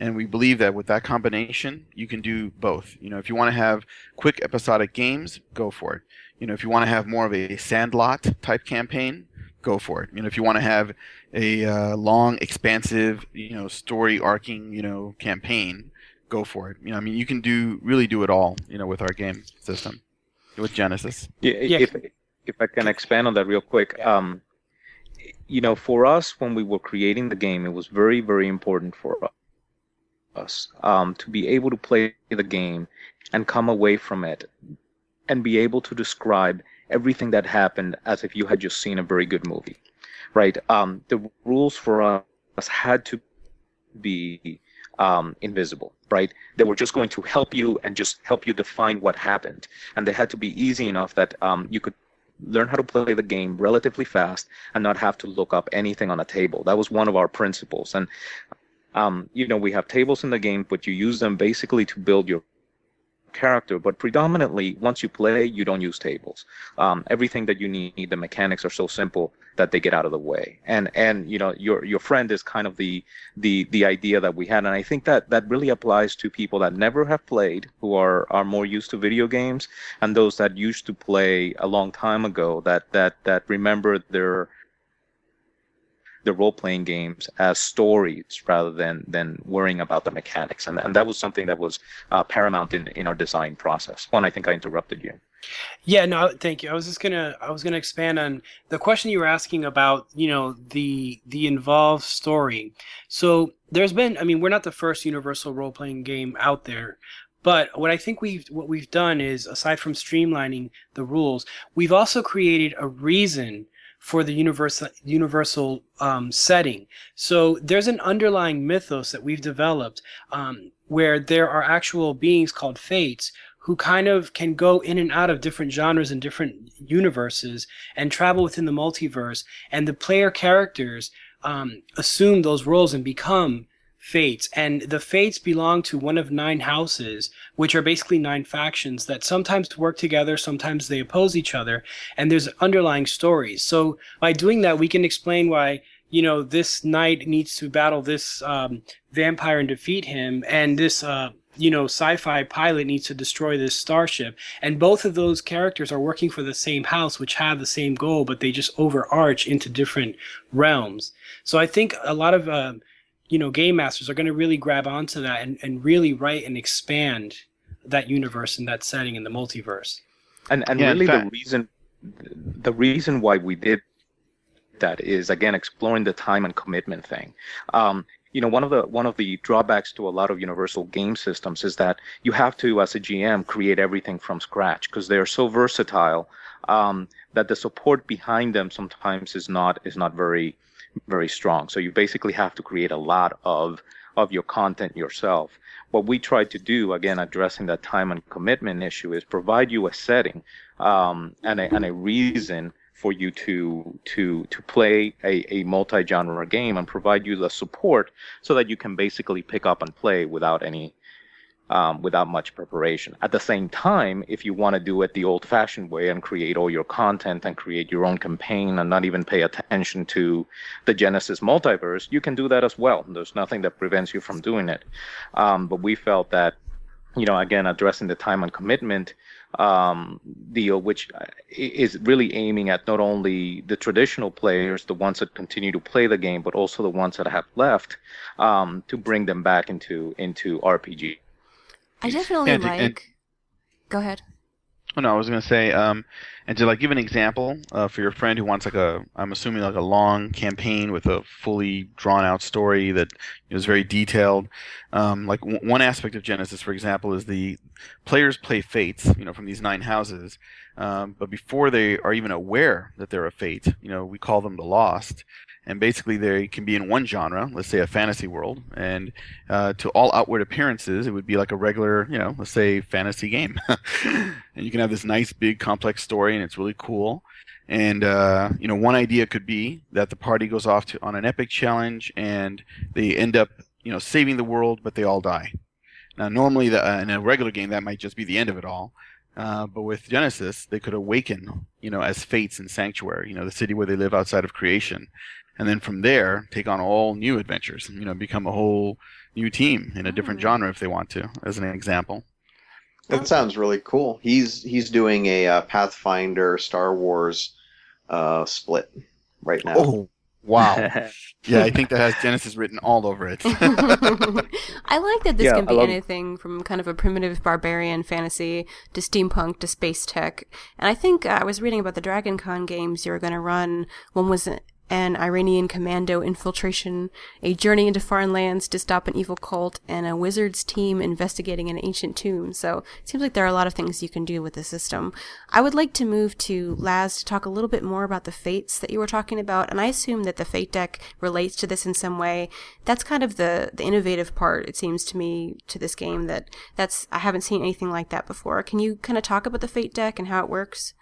and we believe that with that combination, you can do both. You know, if you want to have quick episodic games, go for it. You know, if you want to have more of a sandlot type campaign, go for it. You know, if you want to have a uh, long, expansive, you know, story arcing, you know, campaign, go for it. You know, I mean, you can do really do it all. You know, with our game system, with Genesys Yeah. yeah. If if I can expand on that real quick. Um, you know, for us, when we were creating the game, it was very, very important for us us um, to be able to play the game and come away from it and be able to describe everything that happened as if you had just seen a very good movie, right? Um, the rules for us had to be um, invisible, right? They were just going to help you and just help you define what happened, and they had to be easy enough that um, you could learn how to play the game relatively fast and not have to look up anything on a table. That was one of our principles, and um, you know, we have tables in the game, but you use them basically to build your character, but predominantly once you play, you don't use tables. Um, everything that you need, the mechanics are so simple that they get out of the way. And and you know your your friend is kind of the the the idea that we had, and I think that that really applies to people that never have played, who are are more used to video games, and those that used to play a long time ago that that that remember their the role playing games as stories rather than than worrying about the mechanics. And, and that was something that was uh, paramount in, in our design process. Juan, I think I interrupted you. Yeah, no, thank you. I was just gonna I was gonna expand on the question you were asking about, you know, the the involved story. So there's been I mean, we're not the first universal role playing game out there. But what I think we've what we've done is aside from streamlining the rules, we've also created a reason for the universal universal um, setting. So there's an underlying mythos that we've developed um, where there are actual beings called fates who kind of can go in and out of different genres and different universes and travel within the multiverse. And the player characters um, assume those roles and become fates. And the fates belong to one of nine houses, which are basically nine factions that sometimes work together, sometimes they oppose each other. And there's underlying stories. So by doing that, we can explain why you know this knight needs to battle this um, vampire and defeat him, and this uh, you know, sci-fi pilot needs to destroy this starship, and both of those characters are working for the same house, which have the same goal, but they just overarch into different realms. So I think a lot of uh, you know game masters are going to really grab onto that and, and really write and expand that universe and that setting in the multiverse. And and yeah, really the reason the reason why we did that is again exploring the time and commitment thing. Um, you know one of the one of the drawbacks to a lot of universal game systems is that you have to as a gm create everything from scratch because they are so versatile um, that the support behind them sometimes is not is not very very strong. So you basically have to create a lot of of your content yourself. What we try to do again addressing that time and commitment issue is provide you a setting um, and, a, and a reason for you to to to play a, a multi-genre game and provide you the support so that you can basically pick up and play without any um, without much preparation. At the same time, if you want to do it the old-fashioned way and create all your content and create your own campaign and not even pay attention to the Genesys multiverse, you can do that as well. There's nothing that prevents you from doing it. Um, but we felt that, you know, again, addressing the time and commitment um, deal, which uh, is really aiming at not only the traditional players, the ones that continue to play the game, but also the ones that have left, um, to bring them back into into RPG. I definitely and, like. And, Go ahead. Oh no, I was gonna say, um, and to like give an example uh, for your friend who wants like a, I'm assuming like a long campaign with a fully drawn out story that is very detailed. Um, like w- one aspect of Genesys, for example, is the players play fates, you know, from these nine houses, um, but before they are even aware that they're a fate, you know, we call them the lost and basically they can be in one genre, let's say a fantasy world, and uh, to all outward appearances, it would be like a regular, you know, let's say fantasy game, [LAUGHS] and you can have this nice, big, complex story, and it's really cool. And uh, you know, one idea could be that the party goes off to, on an epic challenge, and they end up, you know, saving the world, but they all die. Now, normally, the, uh, in a regular game, that might just be the end of it all. Uh, but with Genesys, they could awaken, you know, as fates in Sanctuary, you know, the city where they live outside of creation and then from there take on all new adventures you know become a whole new team in a different mm. genre if they want to as an example. That sounds really cool. He's he's doing a uh, pathfinder star wars uh, split right now. Oh wow. [LAUGHS] Yeah i think that has Genesys written all over it. [LAUGHS] I like that this yeah, can be anything from kind of a primitive barbarian fantasy to steampunk to space tech. And i think uh, i was reading about the dragon con games you were going to run one was an Iranian commando infiltration, a journey into foreign lands to stop an evil cult, and a wizard's team investigating an ancient tomb. So it seems like there are a lot of things you can do with the system. I would like to move to Laz to talk a little bit more about the fates that you were talking about, and I assume that the fate deck relates to this in some way. That's kind of the, the innovative part, it seems to me, to this game that that's I haven't seen anything like that before. Can you kind of talk about the fate deck and how it works?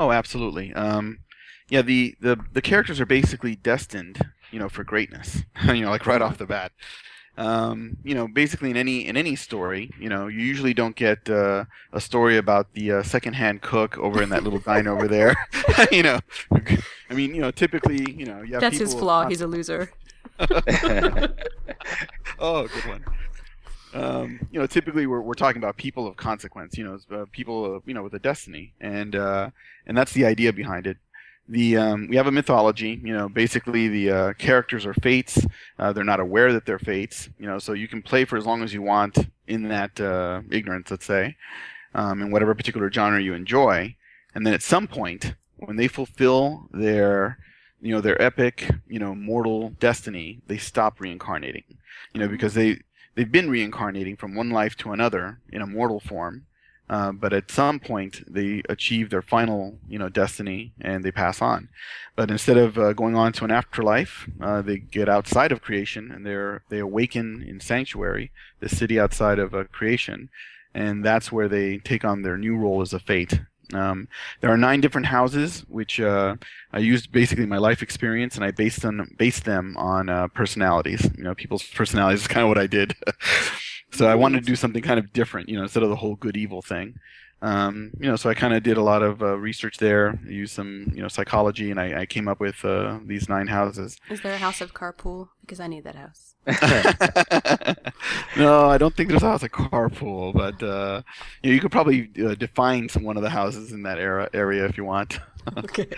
Oh, absolutely. Um, yeah, the, the the characters are basically destined, you know, for greatness. [LAUGHS] you know, like right off the bat. um, you know, basically in any in any story, you know, you usually don't get uh, a story about the uh, secondhand cook over in that little [LAUGHS] diner over there. [LAUGHS] you know, I mean, you know, typically, you know, you That's his people- flaw. He's a loser. oh, good one. Um, you know, typically we're, we're talking about people of consequence. You know, uh, people of, you know with a destiny, and uh, and that's the idea behind it. The um, we have a mythology. You know, basically the uh, characters are fates. Uh, they're not aware that they're fates. You know, so you can play for as long as you want in that uh, ignorance, let's say, um, in whatever particular genre you enjoy, and then at some point when they fulfill their you know their epic you know mortal destiny they stop reincarnating you know because they they've been reincarnating from one life to another in a mortal form uh, but at some point they achieve their final you know destiny and they pass on but instead of uh, going on to an afterlife uh, they get outside of creation and they're they awaken in sanctuary the city outside of uh, creation and that's where they take on their new role as a fate um, there are nine different houses, which uh, I used basically my life experience, and I based them based them on uh, personalities. You know, people's personalities is kind of what I did. [LAUGHS] so I wanted to do something kind of different, you know, instead of the whole good evil thing. Um, you know, so I kind of did a lot of uh, research there, used some you know psychology, and I, I came up with uh, these nine houses. Is there a house of carpool? Because I need that house. [LAUGHS] [LAUGHS] no, I don't think there's a house of carpool, but uh, you, know, you could probably uh, define some one of the houses in that era area if you want. [LAUGHS] Okay.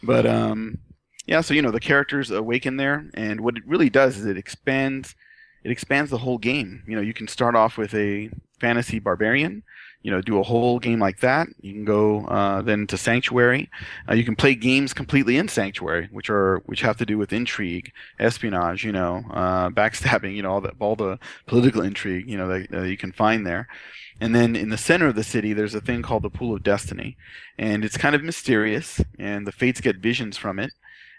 But um, yeah, so you know the characters awaken there, and what it really does is it expands, it expands the whole game. You know, you can start off with a fantasy barbarian, you know, do a whole game like that. You can go uh, then to Sanctuary. Uh, you can play games completely in Sanctuary, which are which have to do with intrigue, espionage, you know, uh, [LAUGHS] backstabbing, you know, all the all the political intrigue, you know, that you can find there. And then in the center of the city, there's a thing called the Pool of Destiny, and it's kind of mysterious, and the Fates get visions from it.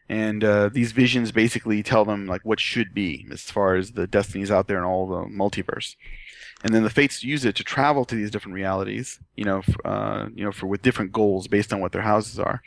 And uh, these visions basically tell them like what should be as far as the destinies out there in all the multiverse. And then the fates use it to travel to these different realities you know f- uh, you know for with different goals based on what their houses are.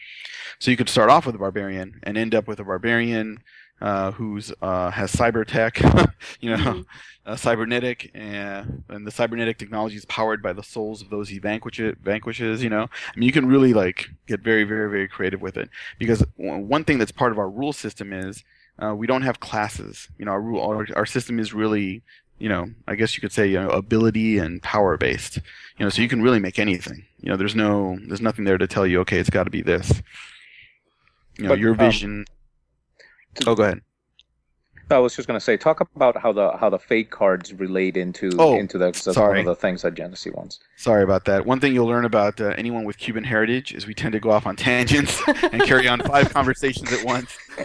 So you could start off with a barbarian and end up with a barbarian uh, who's uh, has cyber tech [LAUGHS] you know Mhm. uh, cybernetic and, and the cybernetic technology is powered by the souls of those he vanquish vanquishes you know i mean you can really like get very very very creative with it because w- one thing that's part of our rule system is uh, we don't have classes you know our rule our, our system is really you know, I guess you could say, you know, ability and power based. You know, so you can really make anything. You know, there's no, there's nothing there to tell you, okay, it's got to be this. You know, But, your um, vision. Oh, go ahead. I was just gonna say, talk about how the how the fate cards relate into Oh, into the that's sorry. one of the things that Jenesee wants. Sorry about that. One thing you'll learn about uh, anyone with Cuban heritage is we tend to go off on tangents and carry on five [LAUGHS] conversations at once. All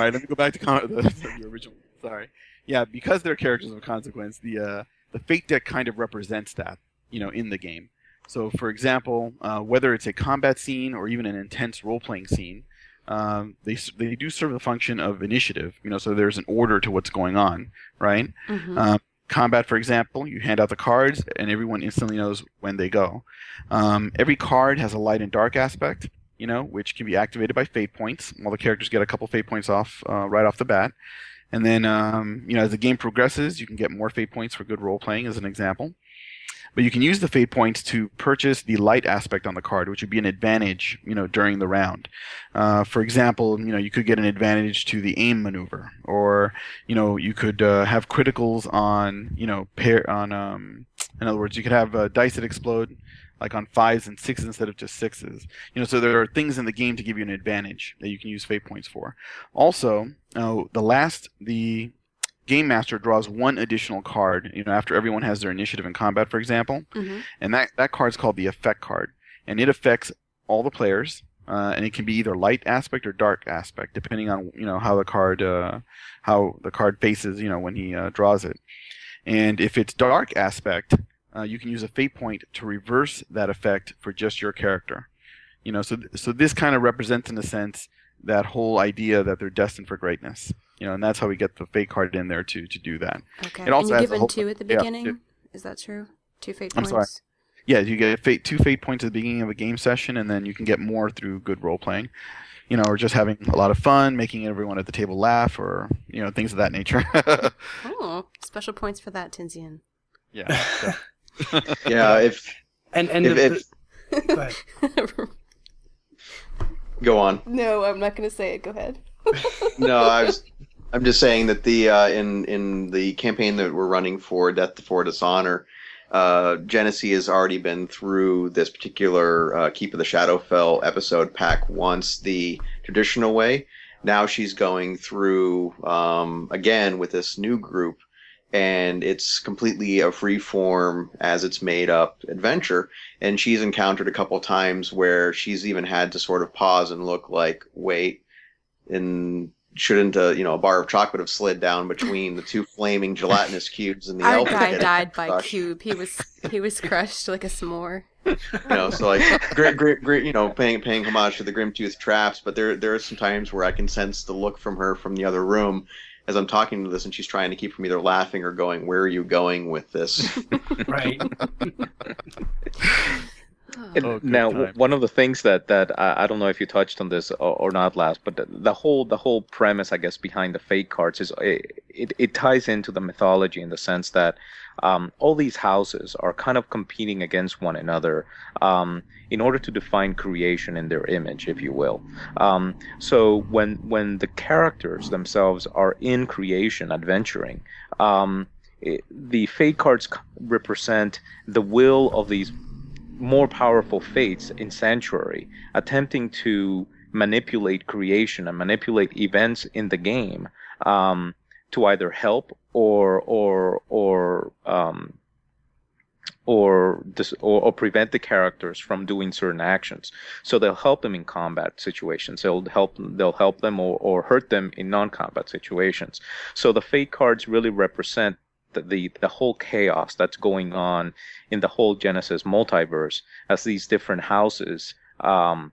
right, let me go back to con- the, the original. Sorry. Yeah, because they're characters of consequence, the uh, the fate deck kind of represents that, you know, in the game. So, for example, uh, whether it's a combat scene or even an intense role-playing scene, um, they they do serve the function of initiative. You know, so there's an order to what's going on, right? Mhm. Um, combat, for example, you hand out the cards, and everyone instantly knows when they go. Um, every card has a light and dark aspect, you know, which can be activated by fate points. All the characters get a couple fate points off uh, right off the bat. And then, um, you know, as the game progresses, you can get more fate points for good role playing, as an example. But you can use the fate points to purchase the light aspect on the card, which would be an advantage, you know, during the round. Uh, for example, you know, you could get an advantage to the aim maneuver, or you know, you could uh, have criticals on, you know, pair on. Um, in other words, you could have uh, dice that explode like on fives and sixes instead of just sixes. You know, so there are things in the game to give you an advantage that you can use fate points for. Also, uh, the last the game master draws one additional card. You know, after everyone has their initiative in combat, for example, Mhm. and that that card's called the effect card, and it affects all the players. Uh, and it can be either light aspect or dark aspect, depending on you know how the card uh, how the card faces you know when he uh, draws it. And if it's dark aspect, uh, you can use a fate point to reverse that effect for just your character. You know, so so this kind of represents in a sense that whole idea that they're destined for greatness. You know, and that's how we get the fate card in there to to do that. Okay. It also and you a given whole- two at the beginning. two. Is that true? Two fate points. I'm points. sorry. Yeah, you get fate two fate points at the beginning of a game session, and then you can get more through good role playing. you know, or just having a lot of fun, making everyone at the table laugh, or you know, things of that nature. [LAUGHS] Oh, special points for that, Tinsian. yeah. so- [LAUGHS] Yeah, if And and if, the, if the- [LAUGHS] go on. no, I'm not going to say it. Go ahead. [LAUGHS] No, I was. I'm just saying that the uh, in in the campaign that we're running for Death Before Dishonor, uh, Jenesee has already been through this particular uh, Keep of the Shadowfell episode pack once the traditional way. Now she's going through um, again with this new group, and it's completely a free form as it's made up adventure. And she's encountered a couple times where she's even had to sort of pause and look like, wait, and shouldn't a you know a bar of chocolate have slid down between the two flaming gelatinous cubes and the Our elf guy died by crushed? cube. He was he was crushed like a s'more. you know so like great great great you know paying paying homage to the Grimtooth traps but there there are some times where i can sense the look from her from the other room as i'm talking to this and she's trying to keep from either laughing or going where are you going with this [LAUGHS] right. [LAUGHS] And Oh, now, time. one of the things that that I, I don't know if you touched on this or, or not Laz, but the, the whole the whole premise, I guess, behind the fate cards is it, it, it ties into the mythology in the sense that um, all these houses are kind of competing against one another um, in order to define creation in their image, if you will. Um, so when when the characters themselves are in creation, adventuring. Um, it, the fate cards represent the will of these more powerful fates in Sanctuary, attempting to manipulate creation and manipulate events in the game um, to either help or or or um, or, dis- or or prevent the characters from doing certain actions. So they'll help them in combat situations. They'll help they'll help them or, or hurt them in non-combat situations. So the fate cards really represent the, the the whole chaos that's going on in the whole Genesys multiverse as these different houses um,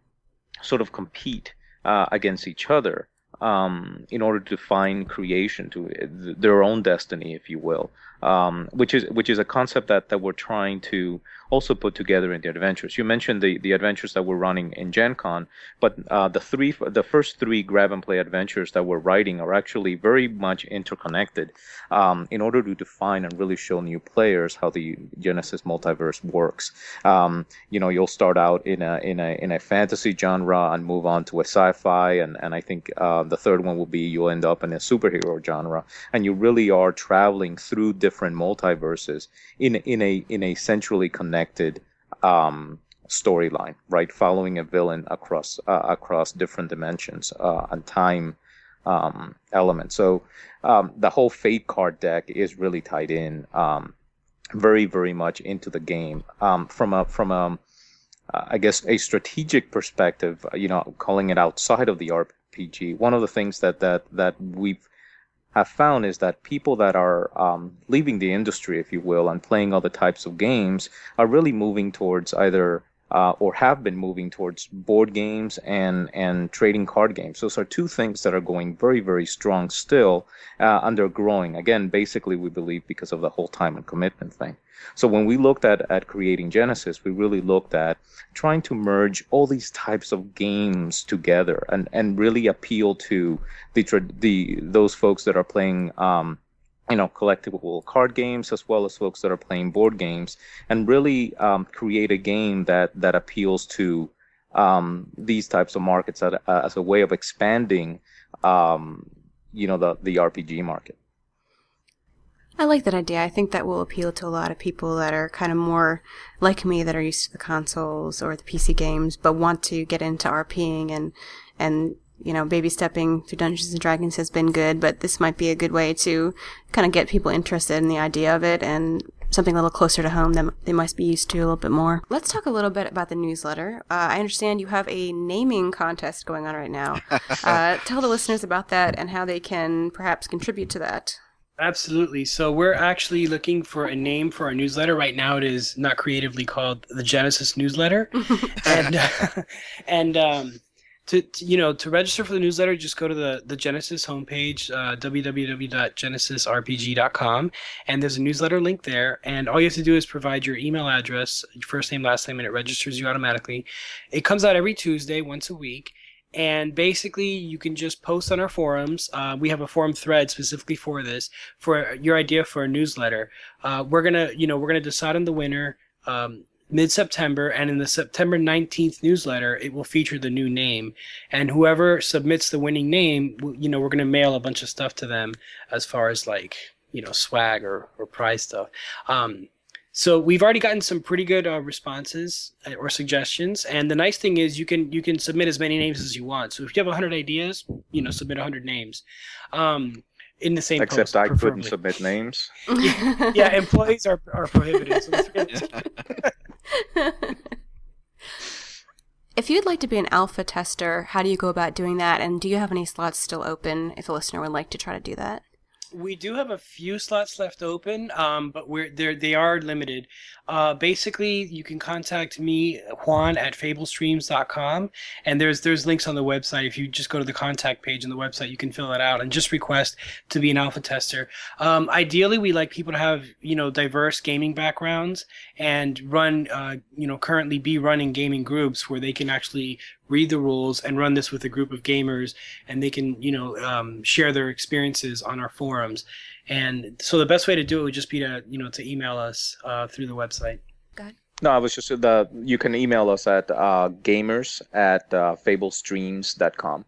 sort of compete uh, against each other um, in order to find creation to their own destiny, if you will. Um, which is which is a concept that, that we're trying to also put together in the adventures. You mentioned the, the adventures that we're running in Gen Con, but uh, the three the first three grab and play adventures that we're writing are actually very much interconnected um, in order to define and really show new players how the Genesys multiverse works. Um, you know, you'll start out in a in a in a fantasy genre and move on to a sci-fi, and and I think uh, the third one will be you'll end up in a superhero genre, and you really are traveling through different multiverses in in a in a centrally connected um, storyline, right? Following a villain across uh, across different dimensions uh, and time um, elements. So um, the whole fate card deck is really tied in um, very very much into the game um, from a from a uh, I guess a strategic perspective. uh, You know, calling it outside of the RPG. One of the things that that that we've have found is that people that are um, leaving the industry, if you will, and playing other types of games are really moving towards either uh, or have been moving towards board games and and trading card games. Those are two things that are going very very strong still, uh, growing. Again, basically, we believe because of the whole time and commitment thing. So when we looked at at creating Genesys, we really looked at trying to merge all these types of games together and and really appeal to the the those folks that are playing. Um, you know, collectible card games as well as folks that are playing board games, and really um, create a game that that appeals to um, these types of markets as, as a way of expanding, um, you know, the the RPG market. I like that idea. I think that will appeal to a lot of people that are kind of more like me that are used to the consoles or the PC games, but want to get into RPing and and you know, baby stepping through Dungeons and Dragons has been good, but this might be a good way to kind of get people interested in the idea of it and something a little closer to home that they might be used to a little bit more. Let's talk a little bit about the newsletter. Uh, I understand you have a naming contest going on right now. [LAUGHS] uh, tell the listeners about that and how they can perhaps contribute to that. Absolutely. So we're actually looking for a name for our newsletter. Right now, it is not creatively called the Genesys Newsletter, [LAUGHS] and [LAUGHS] and um, to, to you know to register for the newsletter, just go to the the Genesys homepage, uh, www.genesisrpg.com, and there's a newsletter link there. And all you have to do is provide your email address, first name, last name, and it registers you automatically. It comes out every Tuesday, once a week. and basically you can just post on our forums. Uh, we have a forum thread specifically for this, for your idea for a newsletter. Uh, we're gonna, you know, we're gonna decide on the winner. Um, mid-September, and in the September 19th newsletter, it will feature the new name. And whoever submits the winning name, you know, we're going to mail a bunch of stuff to them as far as like, you know, swag or, or prize stuff. Um, so we've already gotten some pretty good uh, responses uh, or suggestions, and the nice thing is you can you can submit as many names as you want. So if you have 100 ideas, you know, submit 100 names. Um, in the same Except post, I preferably. couldn't submit names. [LAUGHS] yeah, employees are, are prohibited. So [LAUGHS] [LAUGHS] [LAUGHS] if you'd like to be an alpha tester, how do you go about doing that? And do you have any slots still open if a listener would like to try to do that? We do have a few slots left open, um, but we're they they are limited. Uh, basically, you can contact me, Juan, at fablestreams.com, and there's there's links on the website. If you just go to the contact page on the website, you can fill it out and just request to be an alpha tester. Um, ideally, we like people to have you know diverse gaming backgrounds and run uh, you know currently be running gaming groups where they can actually read the rules and run this with a group of gamers and they can you know um, share their experiences on our forums and so the best way to do it would just be to you know to email us uh, through the website No, I was just the. You can email us at uh, gamers at uh, fablestreams.com.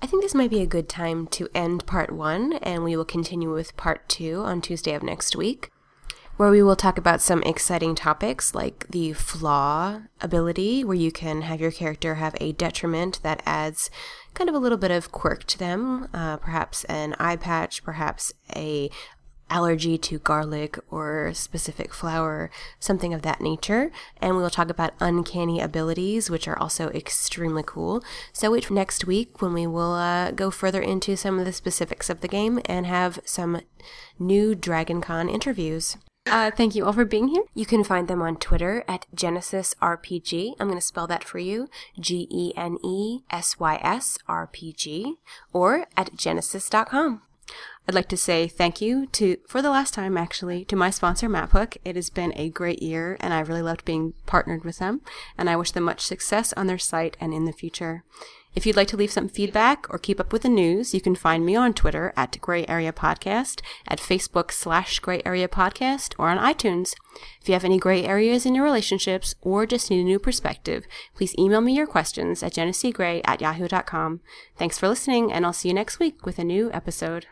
I think this might be a good time to end part one, and we will continue with part two on Tuesday of next week, where we will talk about some exciting topics like the flaw ability, where you can have your character have a detriment that adds kind of a little bit of quirk to them, uh, perhaps an eye patch, perhaps a allergy to garlic or specific flour, something of that nature. And we will talk about uncanny abilities, which are also extremely cool. So wait for next week when we will uh, go further into some of the specifics of the game and have some new DragonCon interviews. Uh, thank you all for being here. You can find them on Twitter at Genesys RPG. I'm going to spell that for you G E N E S Y S R P G, or at genesys.com. I'd like to say thank you to, for the last time actually, to my sponsor, MapHook. It has been a great year and I've really loved being partnered with them and I wish them much success on their site and in the future. If you'd like to leave some feedback or keep up with the news, you can find me on Twitter at Grey Area Podcast, at Facebook slash Grey Area Podcast, or on iTunes. If you have any gray areas in your relationships or just need a new perspective, please email me your questions at jeneseegrey at yahoo.com. Thanks for listening, and I'll see you next week with a new episode.